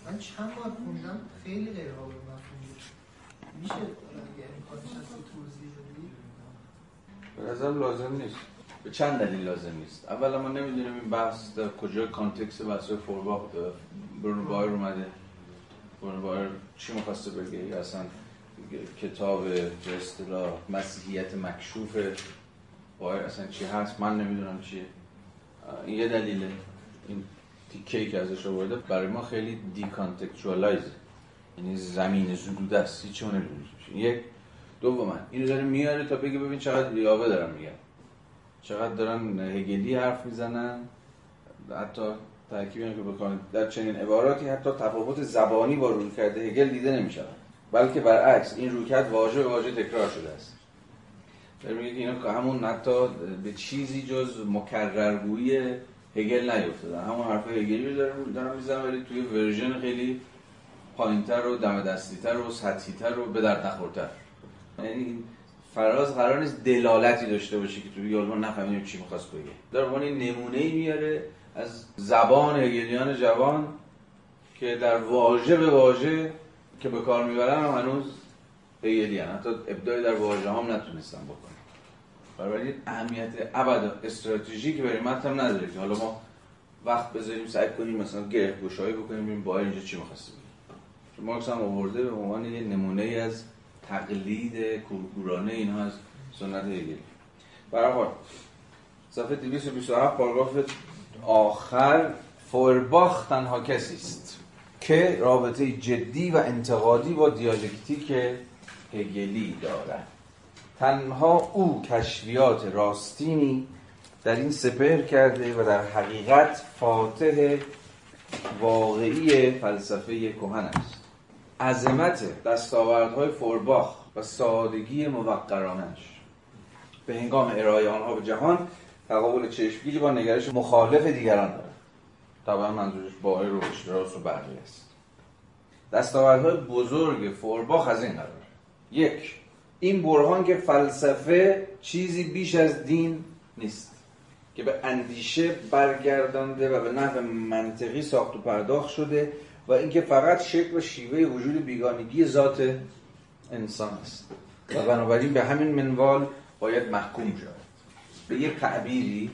من چند بار خوندم خیلی غیر قابل مفهوم بود میشه اگه امکانش هست توضیح بدی؟ به نظر لازم نیست. به چند دلیل لازم نیست. اولا ما نمی‌دونیم این بحث در کجا کانتکست بحث فورباخ برونو بایر اومده. برونو بایر چی می‌خواسته بگه؟ اصلا کتاب به اصطلاح مسیحیت مکشوف باوئر اصلا چی هست؟ من نمی‌دونم چیه این یه دلیله. این تیکه که ازش آورده برای ما خیلی decontextualize یعنی زمینه زدوده است. هیچ اون یک. دوما اینو داره میاره تا بگه ببین چقدر یاوه دارن میگن. چقدر دارن هگلی حرف می‌زنن. حتی ترکیبی که بکنن در چنین عباراتی حتی تفاوت زبانی با رویکرد هگل دیده نمیشه بلکه برعکس این رویکرد واژه به واژه تکرار شده است. در میگه که اینا همون حتی به چیزی جز مکررگویی هگل نیفتادن. همون حرف هگلی رو دارن می‌زنن ولی توی ورژن خیلی پایینتر و دم دستیتر و سطحیتر و به درد نخورتر. یعنی فراز قرار نیست دلالتی داشته باشه که توی یالما نفهمیم چی می‌خواست بگه. در عنوان نمونه ای میاره از زبان هگلیان جوان که در واژه به واژه که به کار می‌برن هم هنوز هگلیان حتی ابداعی در واژه هم نتونستن بکنن. بنابراین اهمیت ابدا استراتژیک برای متن هم نداره که حالا ما وقت بذاریم سعی کنیم مثلا گره گشایی بکنیم ببینیم بایر اینجا چی می‌خواسته بگه مارکس هم آورده به عنوان یه نمونه از تقلید کورکورانه اینها از سنت هگل برای صفحه 227 پاراگراف آخر فورباخ تنها کسی است. که رابطه جدی و انتقادی با دیالکتیک هگلی دارد. تنها او کشفیات راستینی در این سپر کرده و در حقیقت فاتح واقعی فلسفه کهن است. عظمت دستاوردهای فورباخ و سادگی موقرانش. به هنگام ارائه آنها به جهان تقابل چشمگیری با نگرش مخالف دیگران دارد. طبعا منظورش بایر و اشتراس و بقیه است. دستاوردهای بزرگ فورباخ از این قرار. یک این برهان که فلسفه چیزی بیش از دین نیست که به اندیشه برگردانده و به نحو منطقی ساخت و پرداخت شده و اینکه فقط شکل و شیوه وجود بیگانگی ذات انسان است. و بنابراین به همین منوال باید محکوم شود. به یک تعبیری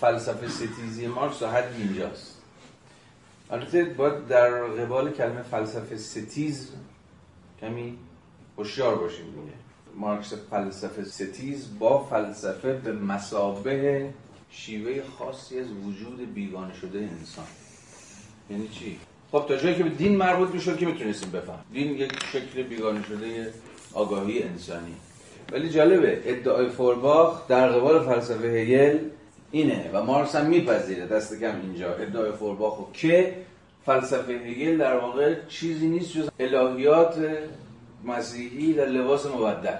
فلسفه ستیزی مارکس حد اینجاست. البته باید در قبال کلمه فلسفه ستیز کمی هوشیار باشیم دیگه. مارکس فلسفه ستیز با فلسفه به مثابه شیوه خاصی از وجود بیگانه شده انسان. یعنی چی؟ خب تا جایی که به دین مربوط می‌شد که می‌تونستیم بفهم دین یک شکل بیگانه شده آگاهی انسانی. ولی جالبه ادعای فورباخ در قبال فلسفه هگل اینه و مارکس هم میپذیره دست کم اینجا. ادعای فورباخو که فلسفه هگل در واقع چیزی نیست جز الهیات مسیحی در لباس مبدل.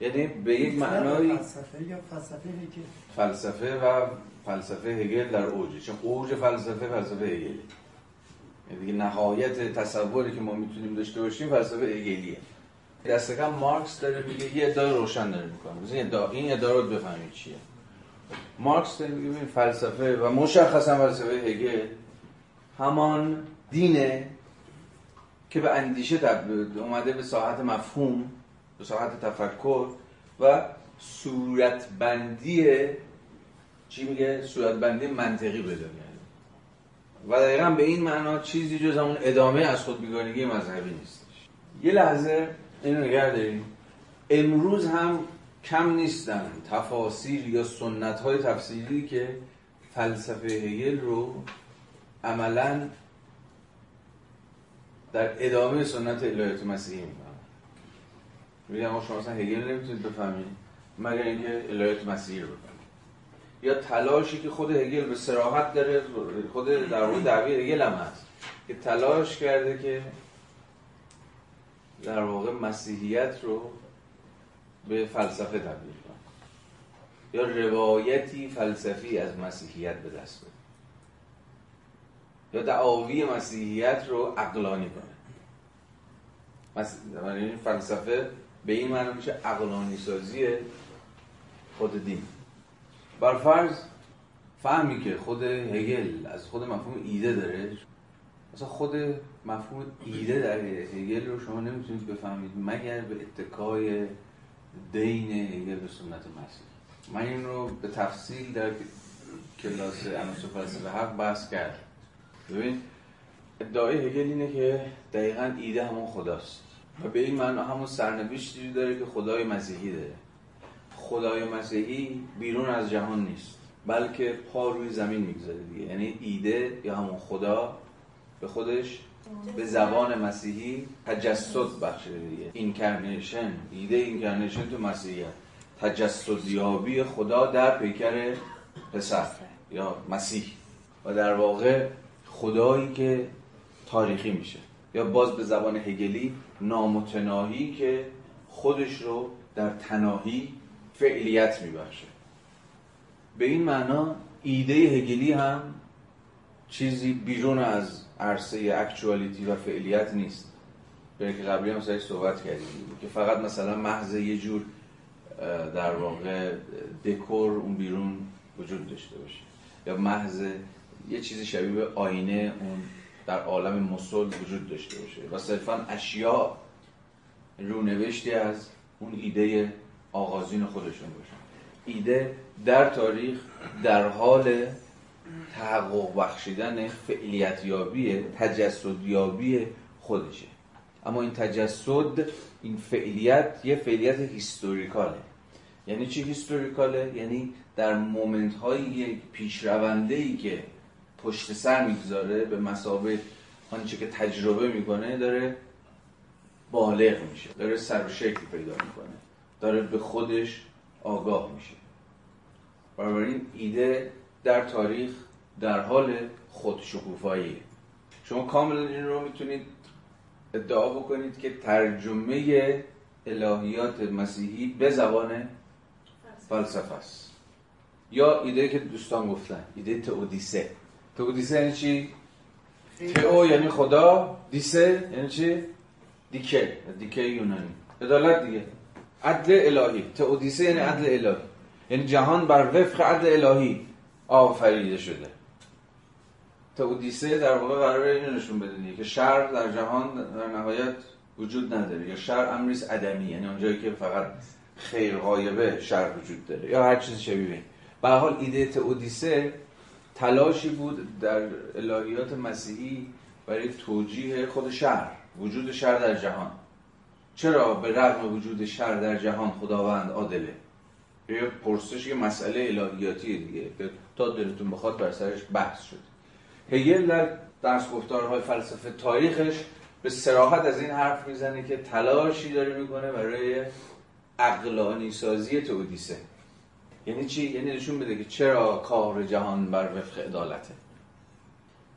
یعنی به یک معنای فلسفه یا فلسفه هگل؟ فلسفه و فلسفه هگل در اوجه. چون اوج فلسفه فلسفه هگلی. یعنی دیگه نهایت تصوری که ما می‌تونیم داشته باشیم فلسفه هگلیه. دست کم مارکس داره میگه یه ادعای روشن داره می‌کنه. این ادعا رو بفهمید چیه. مارکس داره میگه فلسفه و مشخصا فلسفه هگل همان دینه که به اندیشه اومده به ساحت مفهوم به ساحت تفکر و صورتبندی چی میگه؟ صورتبندی منطقی بده و دقیقا به این معنا چیزی جز اون ادامه از خود بیگانگی مذهبی نیستش یه لحظه اینو نگه داریم امروز هم کم نیستن. تفاسیر یا سنت های تفسیری که فلسفه هگل رو عملا در ادامه سنت الهیات مسیحی می‌کنن. میگم اما شما مثلا هگل نمی‌تونید بفهمید مگر اینکه الهیات مسیحی رو بفهمید. یا تلاشی که خود هگل به سراحت داره خود در واقع دعوی هگل هم هست که تلاش کرده که در واقع مسیحیت رو به فلسفه تبدیل کنه یا روایتی فلسفی از مسیحیت به دست بده. یا دعاوی مسیحیت رو عقلانی کنه. این فلسفه به این معنی میشه عقلانی سازی خود دین. بر فرض فهمی که خود هگل از خود مفهوم ایده داره مثلا خود مفهوم ایده در هگل رو شما نمی‌تونید بفهمید مگر به اتکای دین هگل به سنت مسیح. من این رو به تفصیل در کلاس انوس فلسفه حق بحث کرد ببین ادعای هگل اینه که دقیقا ایده همون خداست. و به این معنی همون سرنوشتی داره که خدای مسیحی داره. خدای مسیحی بیرون از جهان نیست بلکه پا روی زمین می‌گذاره دیگه. یعنی ایده یا همون خدا به خودش به زبان مسیحی تجسد بخشیده دیگه incarnation ایده incarnation تو مسیحیت. تجسدیابی خدا در پیکر پسر یا مسیح. و در واقع خدایی که تاریخی میشه. یا باز به زبان هگلی نامتناهی که خودش رو در تناهی فعلیت میبخشه. به این معنا ایده هگلی هم چیزی بیرون از عرصه اکچوالیتی و فعلیت نیست. به که قبلی هم سایش صحبت کردیم. که فقط مثلا محض یه جور در واقع دکور اون بیرون وجود داشته باشه. یا محض یه چیزی شبیه به آینه اون در عالم مسل وجود داشته باشه. و صرفا اشیاء رونوشتی از اون ایده آغازین خودشون باشن ایده در تاریخ در حال تحقق بخشیدن فعلیتیابی تجسدیابی خودشه. اما این تجسد این فعلیت یه فعلیت هیستوریکاله. یعنی چی هیستوریکاله؟ یعنی در مومنت های یک پیشرونده ای که پشت سر می‌گذاره به مسابه آنچه که تجربه می‌کنه داره بالغ میشه داره سر و شکل پیدا می‌کنه داره به خودش آگاه میشه. بنابراین ایده در تاریخ در حال خودشکوفاییه شما کاملا این رو می‌تونید ادعا بکنید که ترجمه الهیات مسیحی به زبان فلسفه. است. یا ایده که دوستان گفتن ایده تئودیسه. تئودیسه یعنی چی؟ تئو یعنی خدا دیسه یعنی چی؟ دیکه دیکه یونانی. عدالت دیگه. عدل الهی. تئودیسه یعنی عدل الهی. یعنی جهان بر وفق عدل الهی. آفریده شده. تئودیسه در واقع قرار اینو نشون بده که شر در جهان در نهایت وجود نداره یا شر امریس عدمی یعنی اونجایی که فقط خیر غایبه شر وجود داره. یا هر چیز شبیه به حال ایده تئودیسه تلاشی بود در الهیات مسیحی برای توجیه خود شر وجود شر در جهان. چرا؟ به رغم وجود شر در جهان خداوند عادله. یه پرسش یه مسئله الهیاتی دیگه که تا دلتون بخواد بر سرش بحث شد هگل در درس گفتارهای فلسفه تاریخش به سراحت از این حرف می‌زنه که تلاشی داره می‌کنه برای عقلانی سازی تودیسه یعنی چی؟ یعنی نشون بده که چرا کار جهان بر وفق عدالته.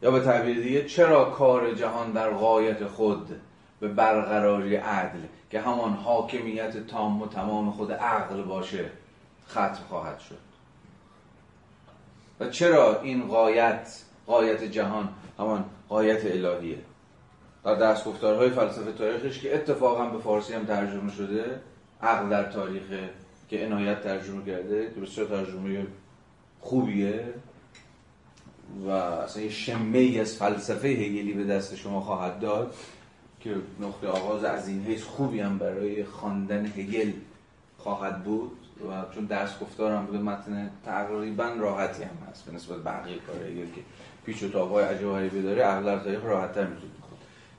یا به تعبیر دیگه چرا کار جهان در غایت خود به برقراری عدل؟ که همان حاکمیت تام و تمام خود عقل باشه. ختم خواهد شد. و چرا این غایت غایت جهان همان غایت الهیه؟ در دستگفتارهای فلسفه تاریخش که اتفاقا به فارسی هم ترجمه شده عقل در تاریخ که عنایت ترجمه کرده که بسیار ترجمه خوبیه و اصلا یه شمه ای از فلسفه هگلی به دست شما خواهد داد که نقطه آغاز از این حیث خوبی هم برای خواندن هگل خواهد بود. و چون درس گفتارم بوده متن تقریبا راحتی هم هست به نسبت بقیه کار هگل که پیچ و تابهای عجیب داره عقل در تاریخ راحت‌تر می‌تونه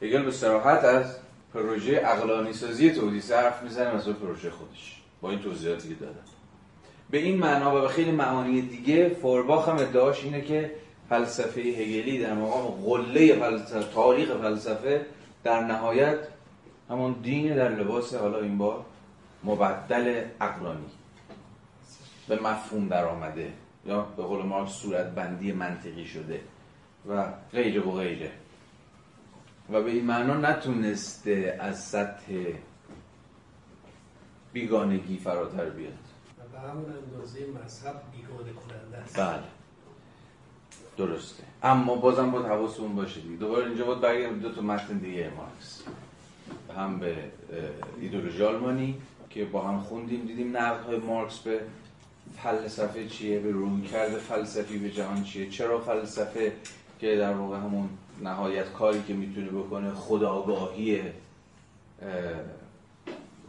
هگل به صراحت از پروژه عقلانی سازی تودیسه حرف می‌زنه مثل پروژه خودش با این توضیحاتی که دادم. به این معنا و به خیلی معانی دیگه فورباخ هم ادعاش اینه که فلسفه هگلی در مقام قله فلسفه تاریخ فلسفه در نهایت همون دین در لباس حالا این بار مبدل عقلانی به مفهوم در آمده یا به قول مارکس صورت بندی منطقی شده و غیره و غیره. و به این معنا نتونسته از سطح بیگانگی فراتر بیاد. و به همون اندازه مذهب بیگانه کننده است. بله. درسته. اما بازم باید حواسمون باشه دیگه. دوباره اینجا باید برگردیم. دو تا متن دیگه مارکس. هم به ایدولوژی آلمانی که با هم خوندیم دیدیم نقدهای مارکس به فلسفه چیه؟ به رویکرد فلسفی به جهان چیه؟ چرا فلسفه که در واقع همون نهایت کاری که می‌تونه بکنه خداگاهی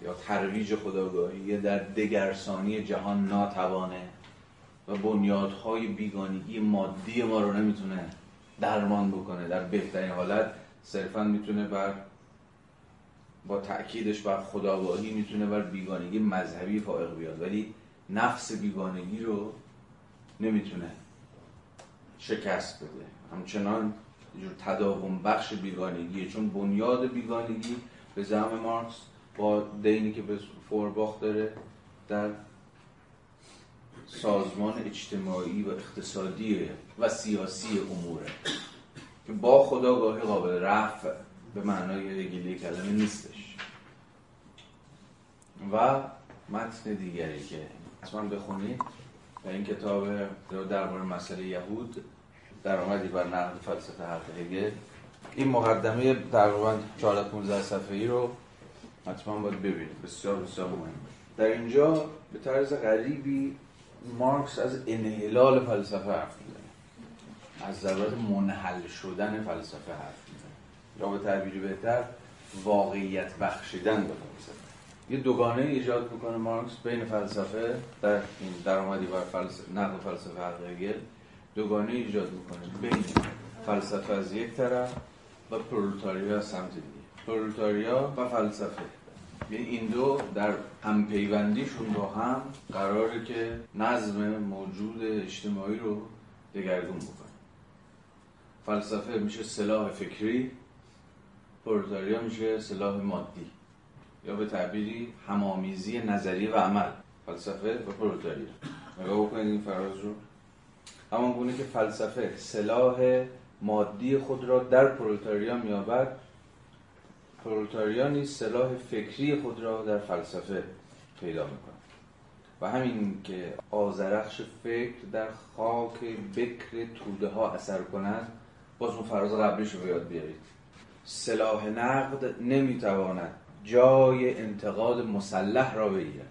یا ترویج خداگاهی در دگرسانی جهان ناتوانه و بنیادهای بیگانگی مادی ما رو نمی‌تونه درمان بکنه. در بهترین حالت صرفا می‌تونه بر با تأکیدش بر خداگاهی می‌تونه بر بیگانگی مذهبی فائق بیاد. ولی نفس بیگانگی رو نمی‌تونه شکست بده. همچنان جور تداوم بخش بیگانگیه. چون بنیاد بیگانگی به زعم مارکس با دینی که به فورباخ داره در سازمان اجتماعی و اقتصادی و سیاسی اموره که با خداگاهی قابل رفع به معنای رگیلی کلمه نیستش. و متن دیگری که اصلا بخونید و این کتاب درباره مسئله یهود در آمدی بر نقد فلسفه حق هگل. این مقدمه تقریبا 14 15 صفحه‌ای رو حتما باید ببینید. بسیار بسیار مهم. در اینجا به طرز غریبی مارکس از انحلال فلسفه حرف می‌زنه. از ضرورت منحل شدن فلسفه حرف می‌زنه. یا به تعبیری بهتر واقعیت بخشیدن به فلسفه. یه دوگانه ایجاد می‌کنه مارکس بین فلسفه در این درآمدی بر فلسفه نقد فلسفه حق هگل دوگانه ایجاد می‌کنه بین فلسفه از یک طرف و پرولتاریا از سمت دیگه. پرولتاریا و فلسفه. یعنی این دو در همپیوندیشون با هم قراره که نظم موجود اجتماعی رو دگرگون بکنه. فلسفه میشه سلاح فکری پرولتاریا میشه سلاح مادی. یا به تعبیری همامیزی نظری و عمل. فلسفه و پرولتاریا نگاه بکنید این فراز رو. همان گونه که فلسفه سلاح مادی خود را در پرولتاریا میابد پرولتاریا نیز سلاح فکری خود را در فلسفه پیدا می‌کنه و همین که آزرخش فکر در خاک بکر توده ها اثر کند باز اون فراز قبلیش رو یاد بیارید. سلاح نقد نمی‌تواند جای انتقاد مسلح را بگیرد.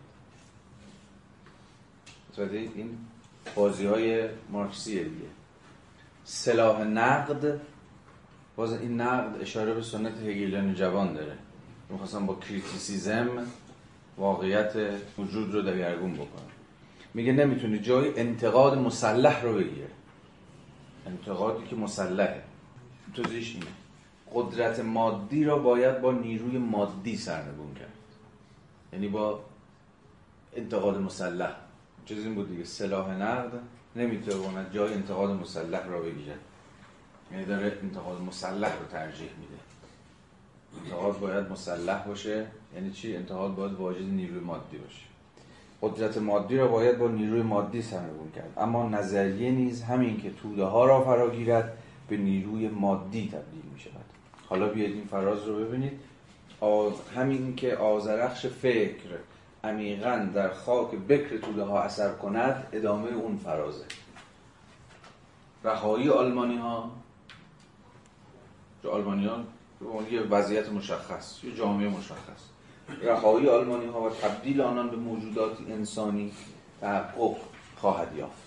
این بازی های مارکسیه دیگه. سلاح نقد باز این نقد اشاره به سنت هگلیان جوان داره. می‌خواستم با کریتیسیزم واقعیت وجود رو دگرگون بکنم. میگه نمی‌تونی جای انتقاد مسلح رو بگیره انتقادی که مسلحه. توضیحش اینه. قدرت مادی را باید با نیروی مادی سرنگون کرد. یعنی با انتقاد مسلح. چیز این بود دیگه سلاح نقد نمی‌تواند جای انتقاد مسلح را بگیرد. یعنی داره انتقاد مسلح رو ترجیح میده. انتقاد باید مسلح باشه یعنی چی؟ انتقاد باید واجد نیروی مادی باشه. قدرت مادی را باید با نیروی مادی سرنگون کرد. اما نظریه نیز همین که توده ها را فراگیرد به نیروی مادی تبدیل می حالا بیاید این فراز رو ببینید. آز... همین که آزرخش فکر عمیقا در خاک بکر توده ها اثر کند ادامه اون فرازه. رهایی آلمانی ها آلمانی ها یه وضعیت مشخص یه جامعه مشخص. رهایی آلمانی ها و تبدیل آنان به موجودات انسانی تحقق خواهد یافت.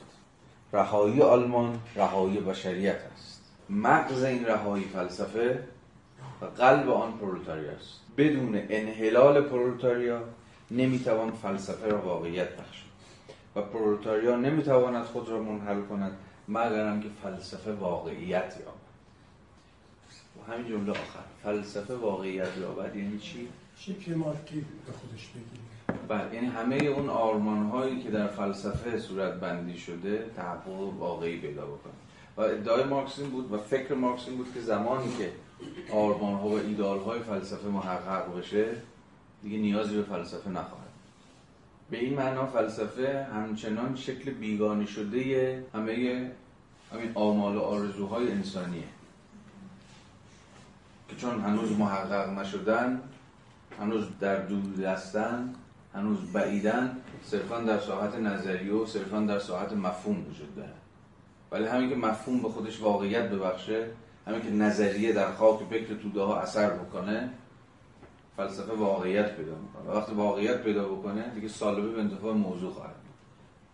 رهایی آلمان رهایی بشریت است. مغز این رهایی فلسفه و قلب آن پرولتاریا است. بدون انحلال پرولتاریا نمی‌توان فلسفه را واقعیت بخشید. و پرولتاریا نمی‌تواند خود را منحل کند مگر که فلسفه واقعیت یابد. و همین جمله آخر. فلسفه واقعیت یابد یعنی چی؟ شکل مارکی به خودش بگیره بله یعنی همه اون آرمان هایی که در فلسفه صورت بندی شده تحقق واقعی پیدا بکنه. و ادعای مارکسین بود و فکر مارکسین بود که زمانی که آرمان ها و ایدال های فلسفه محقق بشه دیگه نیازی به فلسفه نخواهد به این معنا فلسفه همچنان شکل بیگانی شده همه همین آمال و آرزوهای انسانیه. که چون هنوز محقق نشدن هنوز در دور دستن هنوز بعیدن صرفا در ساحت نظریه و صرفا در ساحت مفهوم وجود داره ولی همین که مفهوم به خودش واقعیت ببخشه همین که نظریه در خاک فکر توده ها اثر بکنه فلسفه واقعیت پیدا می‌کنه. وقتی واقعیت پیدا بکنه دیگه سالبه به انتفاع موضوع خواهد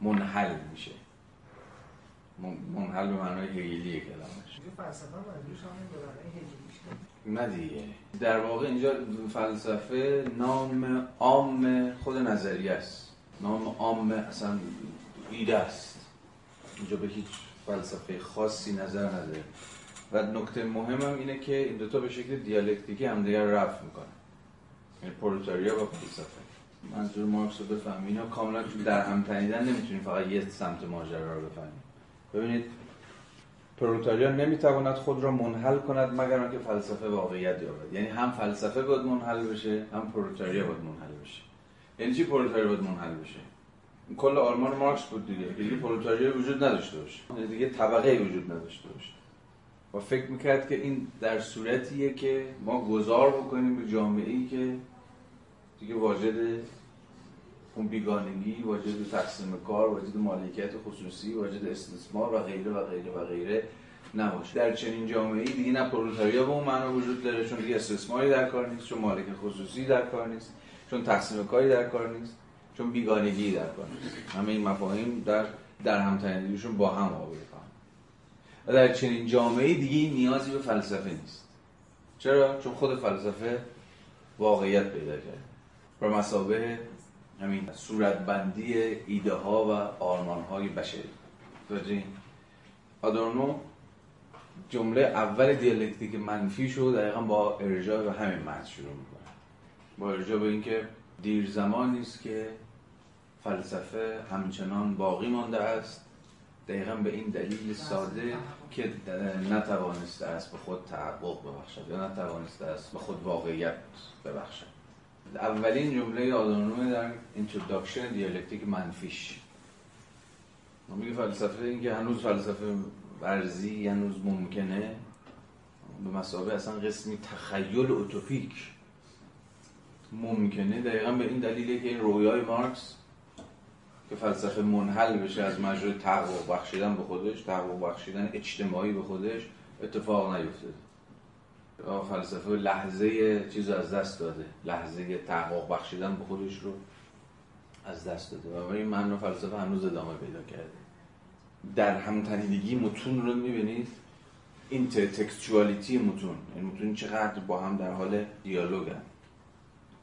منحل میشه. منحل به معنای هگلی کلامش فلسفه منظورش نه دیگه. در واقع اینجا فلسفه نام عام خود نظریه است. نام عام اصلا ایده است. اینجا به هیچ فلسفه خاصی نظر نداره. و نکته مهم هم اینه که این دوتا به شکل دیالکتیکی همدیگر رفت می‌کنن یعنی پرولتاریا و فلسفه. منظور مارکس رو بفهمیم اینا کاملا در هم تنیدن نمی‌تونیم فقط یه سمت ماجرا رو بفهمیم. ببینید پرولتاریا نمی‌تواند خود را منحل کند مگر آنکه فلسفه واقعیت یابد. یعنی هم فلسفه باید منحل بشه هم پرولتاریا باید منحل بشه. یعنی چی پرولتاریا باید منحل بشه؟ کل آرمان مارکس بود دیگه دیگه پرولتاریا وجود نداشته باشه. یعنی دیگه طبقه وجود نداشته باشه. و فکر می‌کرد که این در صورتیه که ما گذار بکنیم به جامعه ای که دیگه واجد اون بیگانگی واجد تقسیم کار واجد مالکیت خصوصی واجد استثمار و غیره و غیره و غیره نباشه. در چنین جامعه ای دیگه نه پرولتاریا به اون معنا وجود داره چون دیگه استثماری در کار نیست چون مالک خصوصی در کار نیست چون تقسیم کاری در کار نیست چون بیگانگی در کار نیست. همه این مفاهیم در در هم با هم آویزان و در چنین جامعه دیگه نیازی به فلسفه نیست. چرا؟ چون خود فلسفه واقعیت پیدا کرد بر مسابه همین صورتبندی ایده ها و آرمان های بشری آدورنو جمله اول دیالکتیک منفی شد دقیقا با ارجاع به همین متن شروع می‌کنه. با ارجاع به اینکه دیر زمانی است که فلسفه همچنان باقی مانده است. دقیقا به این دلیل ساده که نتوانسته است به خود تحقق ببخشد یا نتوانسته است به خود واقعیت ببخشد. اولین جمله آدورنو در introduction دیالکتیک منفیش. ما میگه فلسفه این که هنوز فلسفه ورزی هنوز ممکنه. به مثابه اصلا قسمی تخیل اوتوپیک ممکنه. دقیقا به این دلیله که این رویای مارکس که فلسفه منحل بشه از مجرد تحقق بخشیدن به خودش تحقق بخشیدن اجتماعی به خودش اتفاق نیفتاده. فلسفه لحظه چیز از دست داده. لحظه تحقق بخشیدن به خودش رو از دست داده. و این معنی فلسفه هنوز ادامه پیدا کرده. در همتنیدگی متون رو می‌بینید؟ این تکستوالیتی متون. این متون چقدر با هم در حال دیالوگ هم.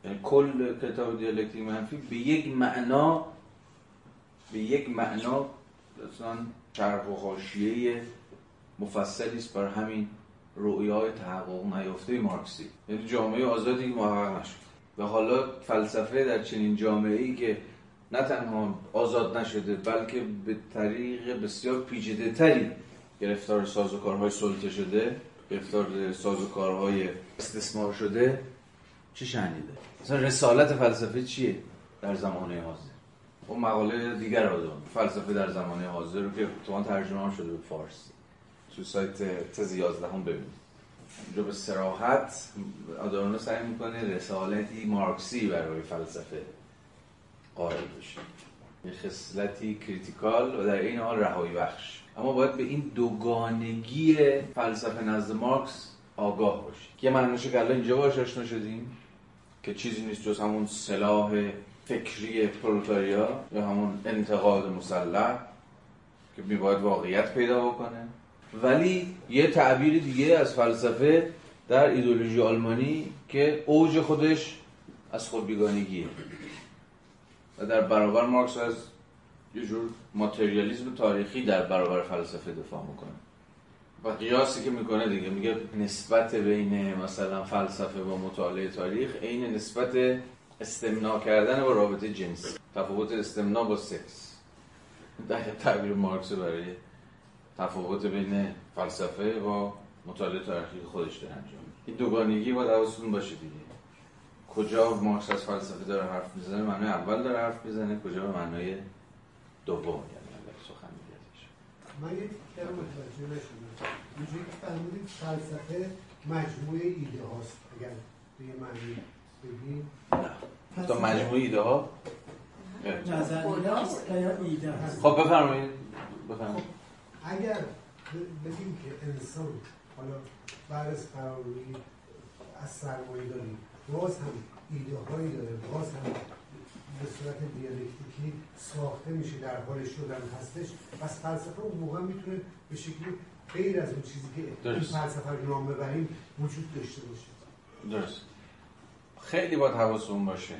یعنی کل کتاب دیالکتیک منفی به یک معنا به یک معنا اصلا چرخ و حاشیه مفصلی است بر همین رویای تحقق نیافته مارکسی. یعنی جامعه آزادی محقق نشد. و حالا فلسفه در چنین جامعه ای که نه تنها آزاد نشده بلکه به طریق بسیار پیچیده تری گرفتار سازوکارهای سلطه شده گرفتار سازوکارهای استثمار شده چه شنیده مثلا رسالت فلسفه چیه در زمانه حاضر؟ اون مقاله دیگر آدورنو فلسفه در زمانه حاضر رو که تو ترجمه شده به فارسی. تو سایت تز 11 هم ببینید. اونجا به صراحت آدورنو سعی می‌کنه رسالتی مارکسی برای فلسفه قائل بشه. یه خصلتی critical و در عین حال رهایی بخش. اما باید به این دوگانگی فلسفه نزد مارکس آگاه باشی یه معنیشه که الان اینجا باش آشنا شدیم که چیزی نیست جز همون سلاح فکری پرولتاریا یا همون انتقاد مسلح که میباید واقعیت پیدا بکنه. ولی یه تعبیر دیگه از فلسفه در ایدولوژی آلمانی که اوج خودش از خود بیگانگیه و در برابر مارکس از یه جور ماتریالیزم تاریخی در برابر فلسفه دفاع می‌کنه. و قیاسی که می‌کنه دیگه میگه نسبت بین مثلا فلسفه و مطالعه تاریخ عین نسبت استمنا کردن با رابطه جنسی. تفاوت استمنا با سکس. در تعبیر مارکس برای تفاوت بین فلسفه و مطالعه تاریخی خودش داره انجام این دوگانگی باید حواستون باشه دیگه. کجا مارکس از فلسفه داره حرف می‌زنه؟ معنای اول داره حرف می‌زنه کجا به معنای دوم یعنی سخن من یه تیکه رو متوجه نشدم. اینجوری که فلسفه مجموعه ایده هاست. اگر به یه معنی بگیم. تا مجموعه ایده ها؟ ایده خب بفرمایید. بفرمایید. اگر ب- بگیم که انسان حالا بعد از فراروی از سرمایه داری باز هم ایده هایی داره باز هم به صورت دیالکتیکی ساخته میشه در حال شدن هستش. پس فلسفه اون موقع می‌تونه به شکلی غیر از اون چیزی که این. فلسفه رو نام ببریم وجود داشته باشه. درست. خیلی باید حواسمون باشه.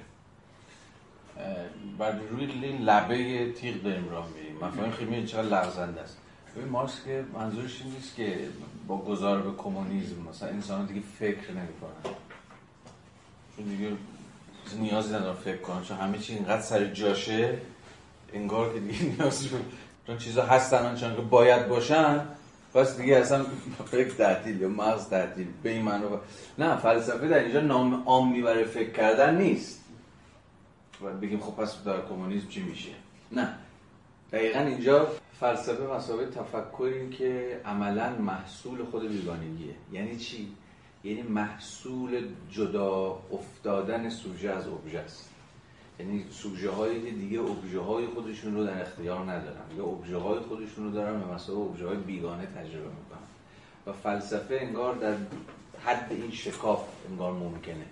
بر روی لبه تیغ داریم راه میریم. مفاهیم خیلی چقدر لغزنده است. ببین مارکس که منظورش این نیست که با گذار به کمونیسم مثلا انسان دیگه فکر نمی‌کنن. چون دیگه نیازی ندارن فکر کنن چون همه چی اینقدر سر جاشه انگار که دیگه نیاز رو چون چیزا هستن چون که باید باشن پس دیگه اصلا فکر تعطیل یا مغز تعطیل به این معنی نه فلسفه در اینجا نام عام می‌بره فکر کردن نیست. و بگیم خب پس در کمونیسم چی میشه؟ نه. دقیقا اینجا فلسفه مسابقه تفکری که عملا محصول خود بیگانگیه. یعنی چی؟ یعنی محصول جدا افتادن سوژه از ابژه است. یعنی سوژه هایی دیگه ابژه های خودشون رو در اختیار ندارن. یا ابژه های خودشون رو دارن به مسابقه ابژه های بیگانه تجربه می‌کنن. و فلسفه انگار در حد این شکاف انگار ممکنه.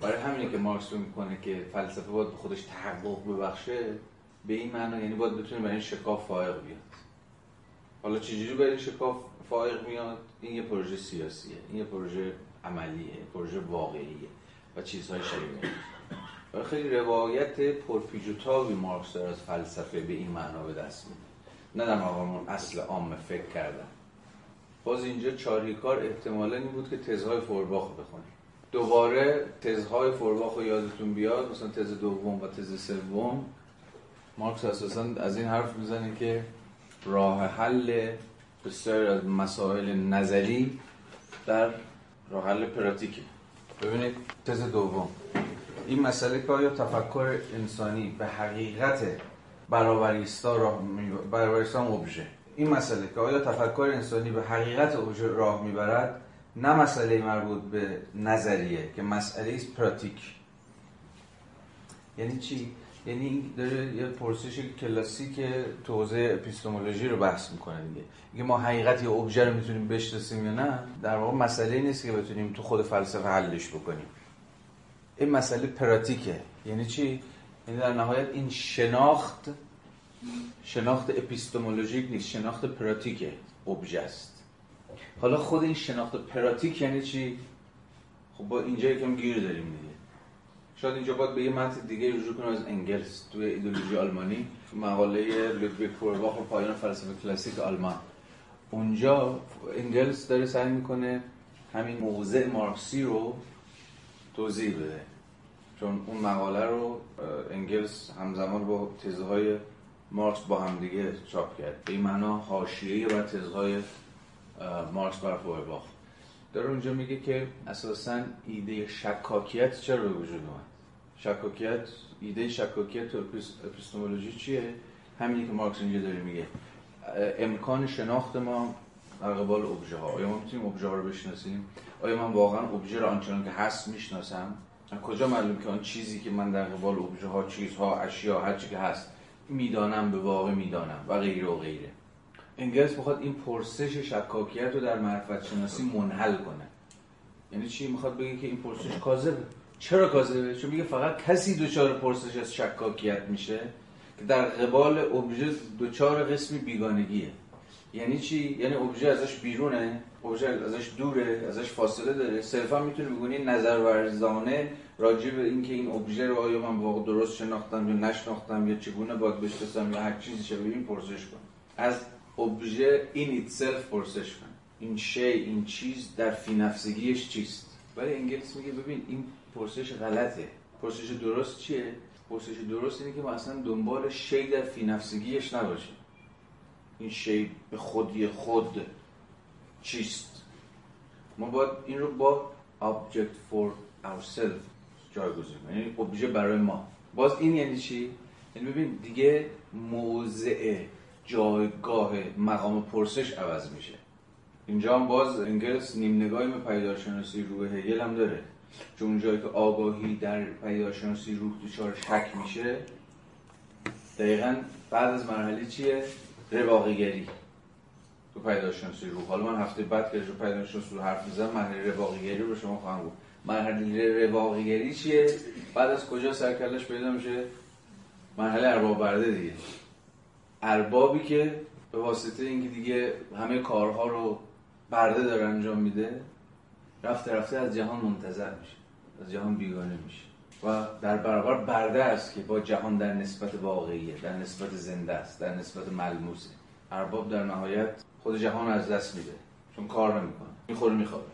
برای همینه که مارکس فکر می‌کنه که فلسفه باید به خودش تحقق ببخشه به این معنا یعنی باید بتونه برای این شکاف فائق بیاد. حالا چجوری برای این شکاف فائق میاد؟ این یه پروژه سیاسیه این یه پروژه عملیه یه پروژه واقعیه و چیزهای شبیه خیلی روایت تابی مارکس داره از فلسفه به این معنا به دست میده. نه در مقام اصل عام فکر کردن. باز اینجا چاریکار احتمالا این بود که تزهای فورباخ بخونیم دوباره تزهای فورباخ رو یادتون بیاد مثلا تز دوم و تز سوم. مارکس اساسا از این حرف می‌زنه که راه حل بسیار از مسائل نظری در راه حل پراتیکه. ببینید تز دوم. این مسئله که آیا تفکر انسانی به حقیقت برابریستا راه می- برابریستا هم ابژه. این مسئله که آیا تفکر انسانی به حقیقت ابژه راه می‌برد نه مسئله مربوط به نظریه که مسئله است پراتیک. یعنی چی؟ یعنی داره یه پرسش کلاسیک تو حوزه اپیستمولوژی رو بحث می‌کنه دیگه. اینکه ما حقیقت یا ابژه رو می‌تونیم بشناسیم یا نه؟ در واقع مسئله نیست که بتونیم تو خود فلسفه حلش بکنیم. این مسئله پراتیکه. یعنی چی؟ یعنی در نهایت این شناخت شناخت اپیستمولوژیک نیست شناخت پراتیکه. ابژه است. حالا خود این شناخت پراتیک یعنی چی؟ خب با اینجا یکم گیر داریم دیگه. شاید اینجا باید به یه متن دیگه رجوع کنم از انگلس توی ایدولوژی آلمانی مقاله لودویگ فورباخ و پایان فلسفه کلاسیک آلمان. اونجا انگلس داره سعی می‌کنه همین موضع مارکسی رو توضیح بده. چون اون مقاله رو انگلس همزمان با تزهای مارکس با همدیگه چاپ کرد. به این معنا حاشیه‌ای بر تزهای مارکس بر فورباخ داره اونجا میگه که اساسا ایده شکاکیت چرا به وجود اومد؟ شکاکیت ایده شکاکیت تو epis- epistemology چیه؟ همینی که مارکس اینجا داره میگه. امکان شناخت ما در قبال ابژه ها. آیا ما می‌تونیم ابژه ها رو بشناسیم؟ آیا من واقعا ابژه رو آنچنان که هست می‌شناسم؟ کجا معلوم که آن چیزی که من در قبال ابژه ها چیزها اشیا هر چی که هست می‌دانم به واقع می‌دانم و غیره و غیره. انگلس می‌خواد این پرسش شکاکیت رو در معرفت شناسی منحل کنه. یعنی چی؟ می‌خواد بگه که این پرسش کاذبه. چرا کاذبه؟ چون میگه فقط کسی دچار پرسش از شکاکیت میشه که در قبال ابژه دچار قسمی بیگانگیه. یعنی چی؟ یعنی ابژه ازش بیرونه ابژه ازش دوره ازش فاصله داره. صرفا می‌تونه بگونی نظر ورزانه راجع به اینکه این ابژه رو آیا من واقع درست شناختم یا نشناختم یا چگونه باید بشناسم یا هر چیزی شبیه این پرسش کن. از ابژه این ایتسلف پرسش کن. این شی این چیز در فی نفسگیش چیست؟ ولی انگلیس میگه ببین این پرسش غلطه. پرسش درست چیه؟ پرسش درست اینه که ما اصلا دنبال شی در فی نفسگیش نباشیم. این شی به خودی خود چیست؟ ما باید این رو با object for ourselves جایگزین یعنی ابژه برای ما. باز این یعنی چی؟ یعنی ببین دیگه موضع جایگاه مقام پرسش عوض میشه. اینجا هم باز انگلس نیم نگاهی به پیدارشناسی روح هگل هم داره. چون اون جایی که آگاهی در پیدارشناسی روح دچار شک میشه دقیقا بعد از مرحله چیه؟ رواقیگری. تو پیدارشناسی روح حالا من هفته بعد که رو پیدارشناسی رو حرف می‌زنم مرحله رواقیگری رو شما خواهم بود مرحله رواقیگری چیه؟ بعد از کجا سرکلش پیدا میشه؟ مرحله ارباب برده دیگه. اربابی که به واسطه اینکه دیگه همه کارها رو برده داره انجام میده رفته رفته از جهان منتظر میشه. از جهان بیگانه میشه. و در برابر برده است که با جهان در نسبت واقعیه در نسبت زنده است در نسبت ملموسه. ارباب در نهایت خود جهان از دست میده. چون کار نمی‌کنه. می‌خوره میخوابه.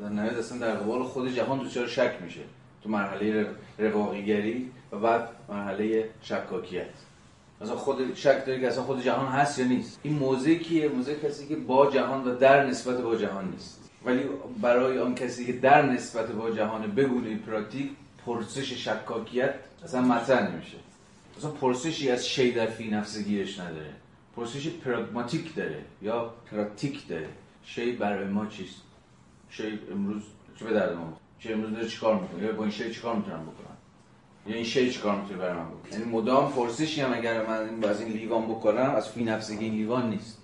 در نهایت اصلا در قبال خود جهان دچار شک میشه؟ تو مرحله رواقیگری و بعد مرحله شکاکیت. مثلا خود شک داره که اصلا خود جهان هست یا نیست؟ این موضع کیه؟ موضع کسی که با جهان و در نسبت با جهان نیست. ولی برای آن کسی که در نسبت با جهان بگونه پراتیک پرسش شکاکیت اصلا مطرح نمیشه. اصلا پرسشی از شی در فی نفسگیش نداره. پرسش پراگماتیک داره یا پراتیک داره. شی برای ما چیست؟ شی امروز چه به درد ما؟ چه امروز داره چیکار می‌کنه؟ یا با این شی چیکار می‌تونم بکنم یا این شی چیکار می‌تونه برای من بکنه؟ یعنی مدام پرسشی هم اگر من از این لیوان بکنم از فی نفسگی این لیوان نیست.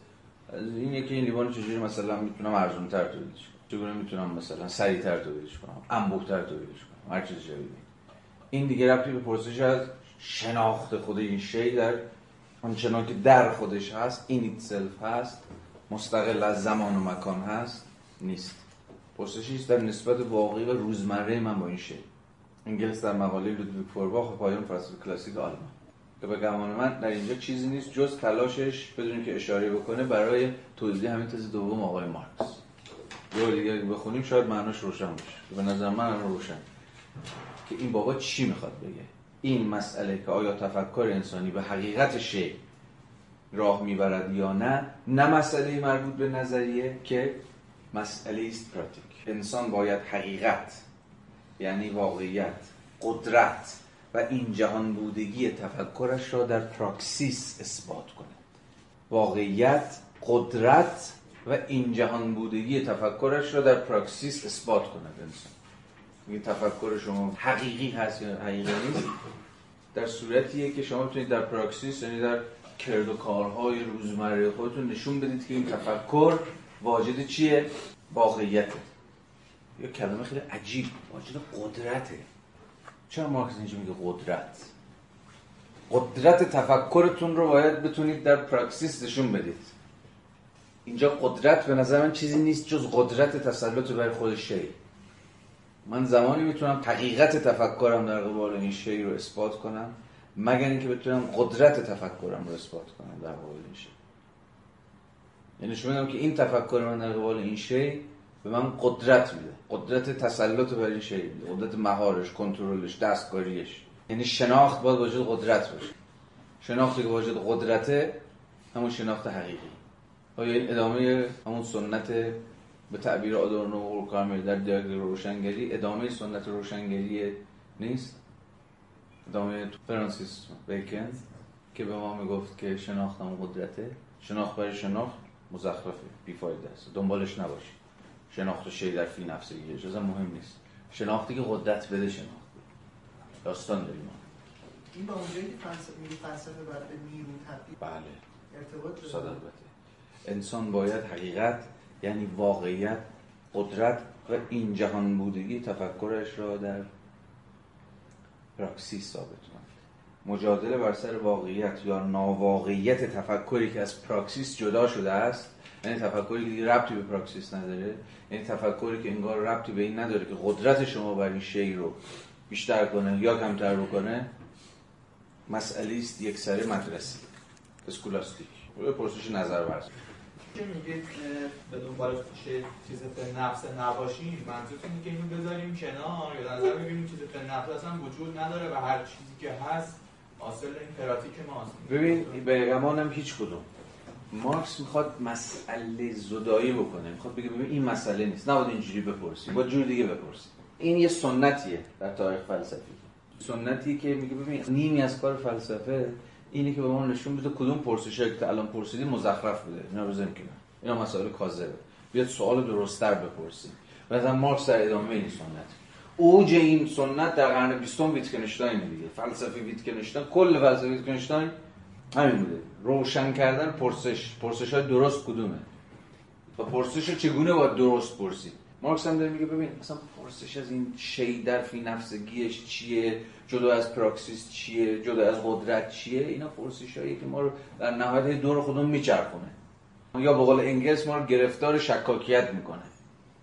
از این یکی این لیوان چجوری مثلا می‌تونم ارزون تر تولیدش کنم؟ چگونه می‌تونم مثلا سریعتر تولیدش کنم؟ انبوه‌تر تولیدش کنم؟ هر چیز جدیدی. این دیگه ربطی به پرسش از شناخت خود این شی در آنچنان که در خودش هست این itself هست مستقل از زمان و مکان هست نیست. پرسشی است در نسبت واقعی و روزمره من با این شی. انگلس در مقاله لودویگ فورباخ پایان فلسفه کلاسیک آلمان. که به گمان من در اینجا چیزی نیست جز تلاشش بدون که اشاره بکنه برای توضیح همین تز دوم آقای مارکس. یه دیگه بخونیم شاید معناش روشن باشه. به نظر من روشن. که این بابا چی می‌خواد بگه؟ این مسئله که آیا تفکر انسانی به حقیقت شی راه می‌برد یا نه نه مسئله مربوط به نظریه که مسئله است پراتیک. انسان باید حقیقت یعنی واقعیت قدرت و این جهان بودگی تفکرش را در پراکسیس اثبات کنه واقعیت قدرت و این جهان بودگی تفکرش را در پراکسیس اثبات کند انسان. این تفکر شما حقیقی هست یا حقیقی نیست در صورتیه که شما بتونید در پراکسیس یعنی در کرد و کارهای روزمره خودتون نشون بدید که این تفکر واجد چیه؟ واقعیته. یا کلمه خیلی عجیب واجد قدرته. چرا مارکس اینجا میگه قدرت؟ قدرت تفکرتون رو باید بتونید در پراکسیس نشون بدید. اینجا قدرت به نظر من چیزی نیست جز قدرت تسلط بر خود شی من زمانی می‌تونم حقیقت تفکرم در قبال این شی رو اثبات کنم مگر اینکه بتونم قدرت تفکرم رو اثبات کنم در قبال این شی یعنی شما که این تفکر من در قبال این شی به من قدرت میده. قدرت تسلط بر این شی میده. قدرت مهارش کنترلش دستکاریش. یعنی شناخت باید واجد قدرت باشه. شناختی که واجد قدرته همون شناخت حقیقی. آیا این ادامه همون سنت به تعبیر آدورنو و اورکامل در دیالکتیک روشنگری ادامه سنت روشنگری نیست. ادامه فرانسیس بیکن که به ما می‌گفت که شناخت هم قدرته. شناخت برای شناخت مزخرفه بیفایده است. دنبالش نباشی. شناخت شی در فی نفسگی اجازه مهم نیست. شناختی که قدرت بده شناخت. داستان داریم. این با اونجایی که فلسفه میگه فلسفه باید به نیرو تبدیل بله. ارتباط داره. البته. انسان باید حقیقت یعنی واقعیت قدرت و این جهان بودگی تفکرش را در پراکسیس ثابت کند. مجادله بر سر واقعیت یا ناواقعیت تفکری که از پراکسیس جدا شده است یعنی تفکری که ربطی به پراکسیس نداره یعنی تفکری که انگار ربطی به این نداره که قدرت شما بر این شی رو بیشتر کنه یا کمتر بکنه مسئله است یک سره مدرسی اسکولاستیک. پرسش نظر ورز که میگه به دنبال چیز به نفس نباشیم منظورتون که اینو بذاریم کنار یا نظر بگیریم چیز به نفس اصلا وجود نداره و هر چیزی که هست حاصل این پراتیک ماست. ببین به گمانم هیچ کدوم. مارکس می‌خواد مسئله زدایی بکنه. می‌خواد بگه ببین این مسئله نیست. نباید اینجوری بپرسی با جور دیگه بپرسی این یه سنتیه در تاریخ فلسفی. سنتی که میگه ببین نیمی از کار فلسفه اینه که به ما نشون بده کدوم پرسشایی که الان پرسیدی مزخرف بوده. اینا رو کنه اینا مسائل کاذبه. بیاد سوال درستتر بپرسیم و از مارکس در ادامه این سنت. اوج این سنت در قرن بیستم ویتکنشتاین دیگه. فلسفه ویتکنشتاین کل فلسفه ویتکنشتاین همین بوده. روشن کردن پرسش. پرسش های درست کدومه؟ و پرسش چگونه باید درست پرسید مارکس هم داره میگه ببین اصلا پرسش از این شی در فی نفسگیش چیه؟ جدا از پراکسیس چیه؟ جدا از قدرت چیه؟ اینا پرسش هایی که ما رو در نهایت دور خودمون میچرخونه. یا به قول انگلس ما رو گرفتار شکاکیت می‌کنه.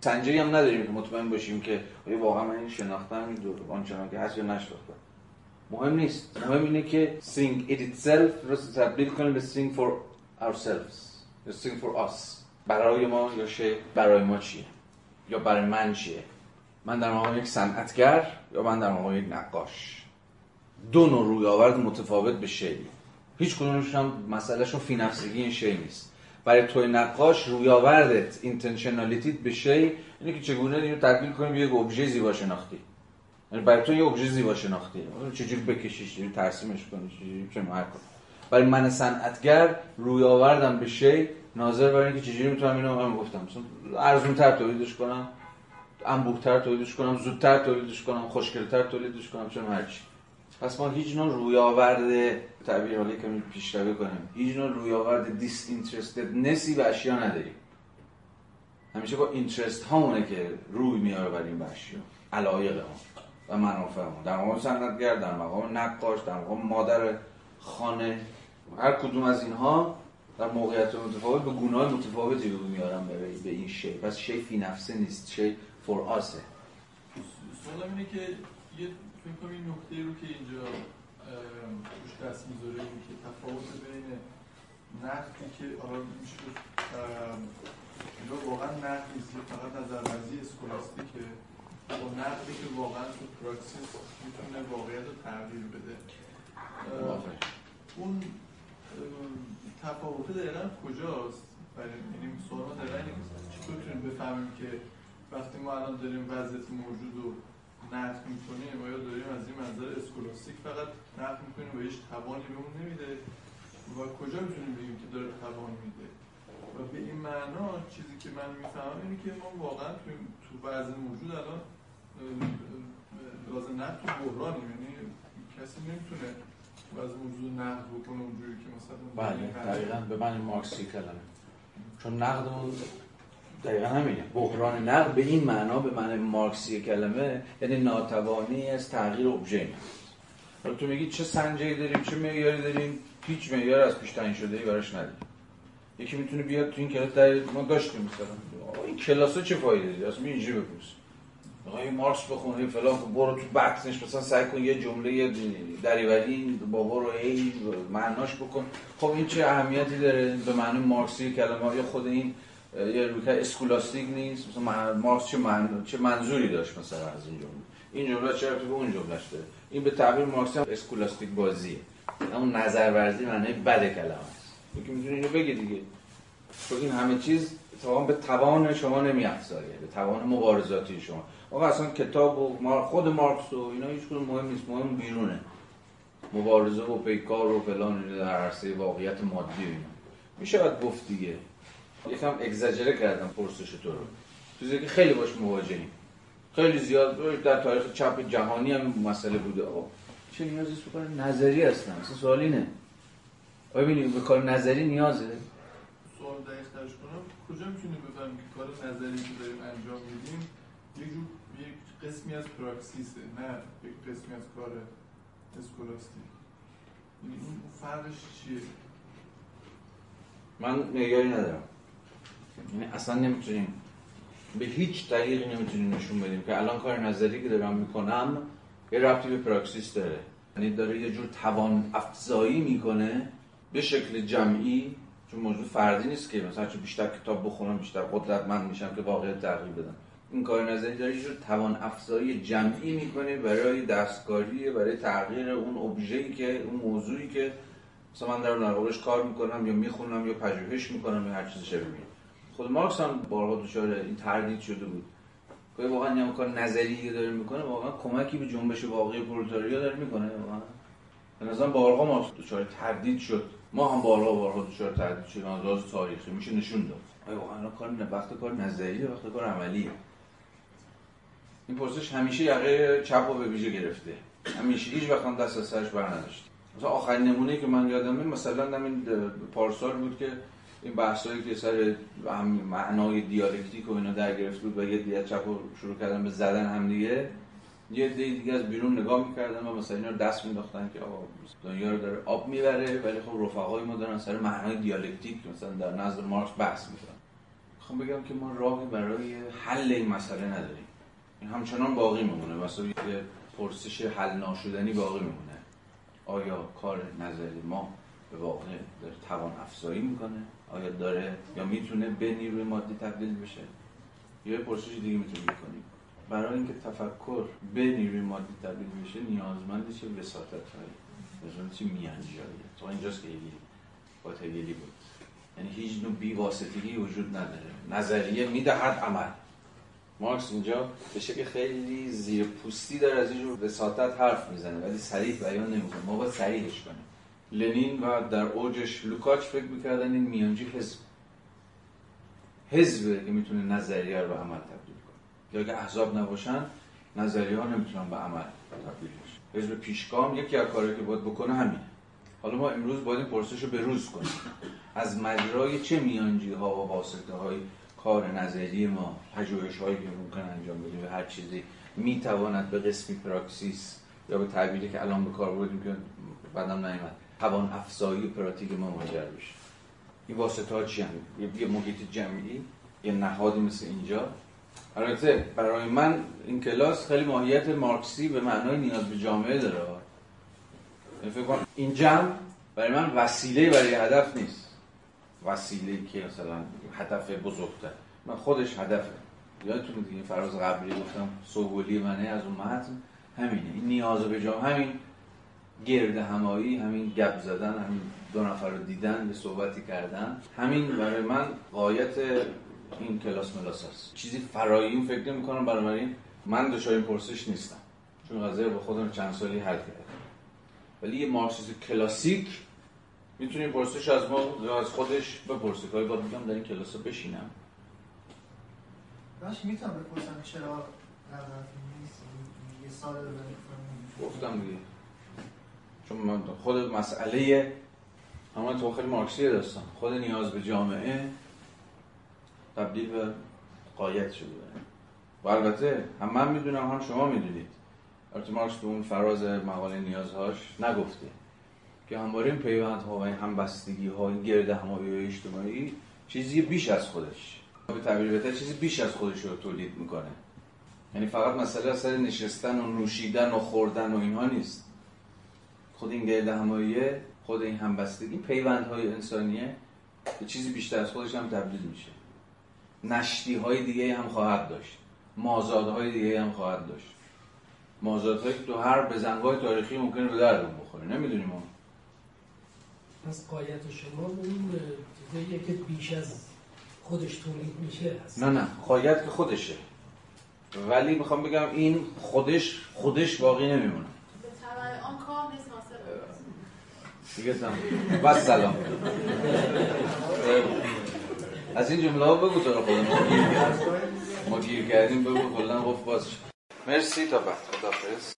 سنجری هم نداریم که مطمئن باشیم که آیا واقعا من این شناختم این دور آنچنان که هست یا نشناختم. مهم نیست. مهم اینه که think it itself رو تبدیل کنیم به think for ourselves. یا thing for us. برای ما یا شی برای ما چیه؟ یا برای من چیه؟ من در مقام یک صنعتگر یا من در مقام یک نقاش؟ دو نوع روی آورد متفاوت به شی هیچ کدومش هم مسئلهشون فی نفسگی این شی نیست. برای توی نقاش روی آوردت intentionality ت به شی اینه که چگونه اینو تبدیل کنیم به یک ابژه زیبا شناختی یعنی برای تو یه ابژه زیبا شناختی چجوری بکشیش چجوری ترسیمش کنی چجوری چه برای من صنعتگر روی آوردم به شی ناظر بر اینکه چجوری می‌تونم اینو من گفتم. مثلا ارزونتر تولیدش کنم انبوهتر تولیدش کنم زودتر تولیدش کنم خوشگلتر تولیدش کنم چون هرچی پس ما هیچ نوع روی آورد تعبیر حالی که پیشروی کنیم هیچ نوع روی آورد دیس نسی به اشیا نداریم. همیشه با اینترست هامونه که روی میاره بر این اشیا. علایق ما و منافع ما. در مقام صنعتگر در مقام نقاش در مقام مادر خانه هر کدوم از اینها در موقعیت متفاوت به گناه متفاوتی رو میارم به این شی. پس شی فی نفسه نیست شی فور آسه. سوالم اینه که یه فکر کنم این نکته رو که اینجا روش دست می‌ذاره این که تفاوت بین نقدی که حالا میشه اینجا واقعا نقد نیست فقط نظر ورزی اسکولاستیکه با نقدی که واقعا تو پراکسیس می‌تونه واقعیت رو تغییر بده. اون تفاوت دقیقا کجاست؟ یعنی سوال دقیقا چطور می‌تونیم بفهمیم که وقتی ما الان داریم وضعیت موجود رو نقد می‌کنیم و یا داریم از این منظر اسکولاستیک فقط نقد می‌کنیم و هیچ توانی بهمون نمیده؟ و کجا می‌تونیم بگیم که داره توان میده؟ و به این معنا چیزی که من می‌فهمم اینه که ما واقعا تو, تو وضع موجود الان لازم نقد تو بحرانیم. یعنی کسی نمی‌تونه از موضوع نقد بکنه اونجوری که مثلا بله دقیقا به من مارکسی کلمه چون نقدمون دقیقا همینه. بحران نقد به این معنا به معنی مارکسی کلمه یعنی ناتوانی از تغییر ابژه حالا تو میگی چه سنجی داریم چه معیاری داریم؟ هیچ معیار از پیش تعیین شده ای براش نداریم. یکی می‌تونه بیاد تو این کلاس در ما داشتیم مثلا. این کلاس چه فایده داره؟ اصلا اینجوری بپرس. آقای مارکس بخونه فلان برو تو بحثش مثلا سعی کن یه جمله دری وری بابا رو ای معناش بکن. خب این چه اهمیتی داره؟ به معنی مارکسی کلمه یا خود این یه روی اسکولاستیک نیست مثلا مارکس چه, من... چه منظوری داشت مثلا از این جمله؟ این جمله چه به اون جملهش داره؟ این به تعبیر مارکسی اسکولاستیک بازیه. اون نظر ورزی معنی بد کلمه است. یکی می‌تونه اینو بگه دیگه. چون این همه چیز اتفاقا به توان شما نمیافزایه به توان مبارزاتی شما. آقا اصلا کتاب و خود مارکس و اینا هیچ مهم نیست مهم بیرونه. مبارزه و پیکار و فلان در عرصه واقعیت مادی اینا. میشه باید گفت دیگه. یکم اگزاجره کردم پرسش تو رو. چیزی که خیلی باش مواجهیم. خیلی زیاد در تاریخ چپ جهانی هم مسئله بوده آقا. چه نیازی کار نظری هستن اصلا سوال اینه. آیا ببینید به کار نظری نیازه؟ سوال دقیق کنم. کجا می‌تونیم بفهمیم که کار نظری که داریم انجام میدیم؟ یه جور قسمی از پراکسیسه نه یک قسمی از کار اسکولاستیک یعنی اون فرقش چیه؟ من معیاری ندارم. یعنی اصلا نمی‌تونیم به هیچ طریقی نمی‌تونیم نشون بدیم که الان کار نظری که دارم می‌کنم یه ربطی به پراکسیس داره. یعنی داره یه جور توان افزایی می‌کنه به شکل جمعی چون موضوع فردی نیست که مثلا چون بیشتر کتاب بخونم بیشتر قدرتمند میشم که واقعا تغییر بدم. این کار نظری داره یه جور توان افزایی جمعی می‌کنه برای دستکاری برای تغییر اون ابژه‌ای که اون موضوعی که مثلا من دارم در کار می‌کنم یا می‌خونم یا پژوهش می‌کنم یا هر چیزی شبیه خود مارکس هم بارها دچار این تردید شده بود. که واقعا این کار نظری داره می‌کنه واقعا کمکی به جنبش واقعی پرولتاریا داره می‌کنه. واقعا. به نظرم بارها مارکس دچار تردید شد. ما هم بارها بارها دچار تردید شدیم. از تاریخی میشه نشون داد. واقعا کار وقت کار نظریه وقت کار عملیه. این پرسش همیشه یقه چپ رو به ویژه گرفته. همیشه هیچ وقت دست از سرش بر نداشت مثلا آخرین نمونه که من یادمه مثلا همین پارسال بود که این بحثایی که سر معنای دیالکتیک و اینا در گرفت بود و یه دیگه چپ شروع کردن به زدن هم دیگه یه دی دیگه از بیرون نگاه می‌کردن و مثلا اینا رو دست مینداختن که آقا دنیا رو داره آب می‌بره ولی خب رفقای ما دارن سر معنای دیالکتیک مثلا در نظر مارکس بحث می‌کنن. خب بگم که ما راهی برای حل این مسئله نداریم. این همچنان باقی میمونه. مثلا یه پرسش حل ناشدنی باقی میمونه. آیا کار نظری ما به واقع داره توان افزایی می‌کنه؟ آیا داره یا می‌تونه به نیروی مادی تبدیل بشه؟ یا پرسش دیگه می‌تونیم بکنیم. برای اینکه تفکر به نیروی مادی تبدیل بشه نیازمند چه وساطت هایی نیازمند چه میانجایی تا اینجاست که یکی با بود. یعنی هیچ نوع بیواسطگی وجود نداره. نظریه می‌دهد عمل. مارکس اینجا به شکل خیلی زیر پوستی داره از اینجور وساطت حرف می‌زنه ولی صریح بیان نمی‌کنه. ما باید صریحش کنیم. لنین و در اوجش لوکاچ فکر می‌کردن این میانجی حزب. حزبه که می‌تونه نظریه رو به عمل تبدیل کنه. یا اگه احزاب نباشن نظریه ها نمی‌تونن به عمل تبدیل بشه حزب پیشگام یکی از کاری که باید بکنه همینه. حالا ما امروز باید این پرسش رو بروز کنیم. از مجرای چه میانجی ها و واسطه های کار نظری ما پژوهش هایی که ممکن انجام بدیم و هر چیزی. می‌تواند به قسمی پراکسیس یا به تعبیری که الان به کار بردیم که بعدم نیومد توان افزایی پراتیک ما منجر بشه. این واسطه ها چی هم؟ یه محیط جمعی یه نهادی مثل اینجا. البته برای من این کلاس خیلی ماهیت مارکسی به معنای نیاز به جامعه داره. فکر این جمع برای من وسیله برای هدف نیست. وسیله که مثلا هدف بزرگتر. من خودش هدفه یادتونه دیگه فراز قبلی گفتم سوگلی منه از اون متن همینه. این نیاز به جامعه همین گرد همایی همین گپ زدن همین دو نفر رو دیدن به صحبتی کردن. همین برای من قایت این کلاس ملاس هست چیزی فرایی فکر نمی کنم برای من دچار این پرسش نیستم. چون قضیه با خودم چند سالی حل کردم. ولی یه مارکسیسم کلاسیک می‌تونیم پرسش از ما از خودش بپرسه که باید میگم در این کلاس بشینم. باش می‌تونم بپرسم چرا یه سال گفتم دیگه. چون من خود مسئله همون تو خیلی مارکسیه داستان خود نیاز به جامعه تبدیل به قایت شده. و البته هم من می‌دونم هم شما می‌دونید. البته مارکس به اون فراز مقاله نیازهاش نگفته. که همواره این پیوند ها و این همبستگی ها این گرد همایی اجتماعی چیزی بیش از خودش. به تعبیر بهتر چیزی بیش از خودش رو تولید می‌کنه. یعنی فقط مسئله سر نشستن و نوشیدن و خوردن و اینها نیست. خود این گرد خود این همبستگی پیوندهای انسانیه به چیزی بیشتر از خودش هم تبدیل میشه. نشتی های دیگه هم خواهد داشت. مازادهای دیگه هم خواهد داشت. مازادهایی که تو هر بزنگاه تاریخی ممکنه به دردون بخوره. نمی‌دونیم ما پس قایت شما اون چیزاییه که بیش از خودش تولید میشه. هست نه نه قایت که خودشه. ولی می‌خوام بگم این خودش خودش باقی نمیمونه. آن کار نیست دیگه سلام. بس سلام. از این جمله ها بگو تو رو خدا ما گیر کردیم. بگو کلا گفت باز شد. مرسی تا بعد. خدافظ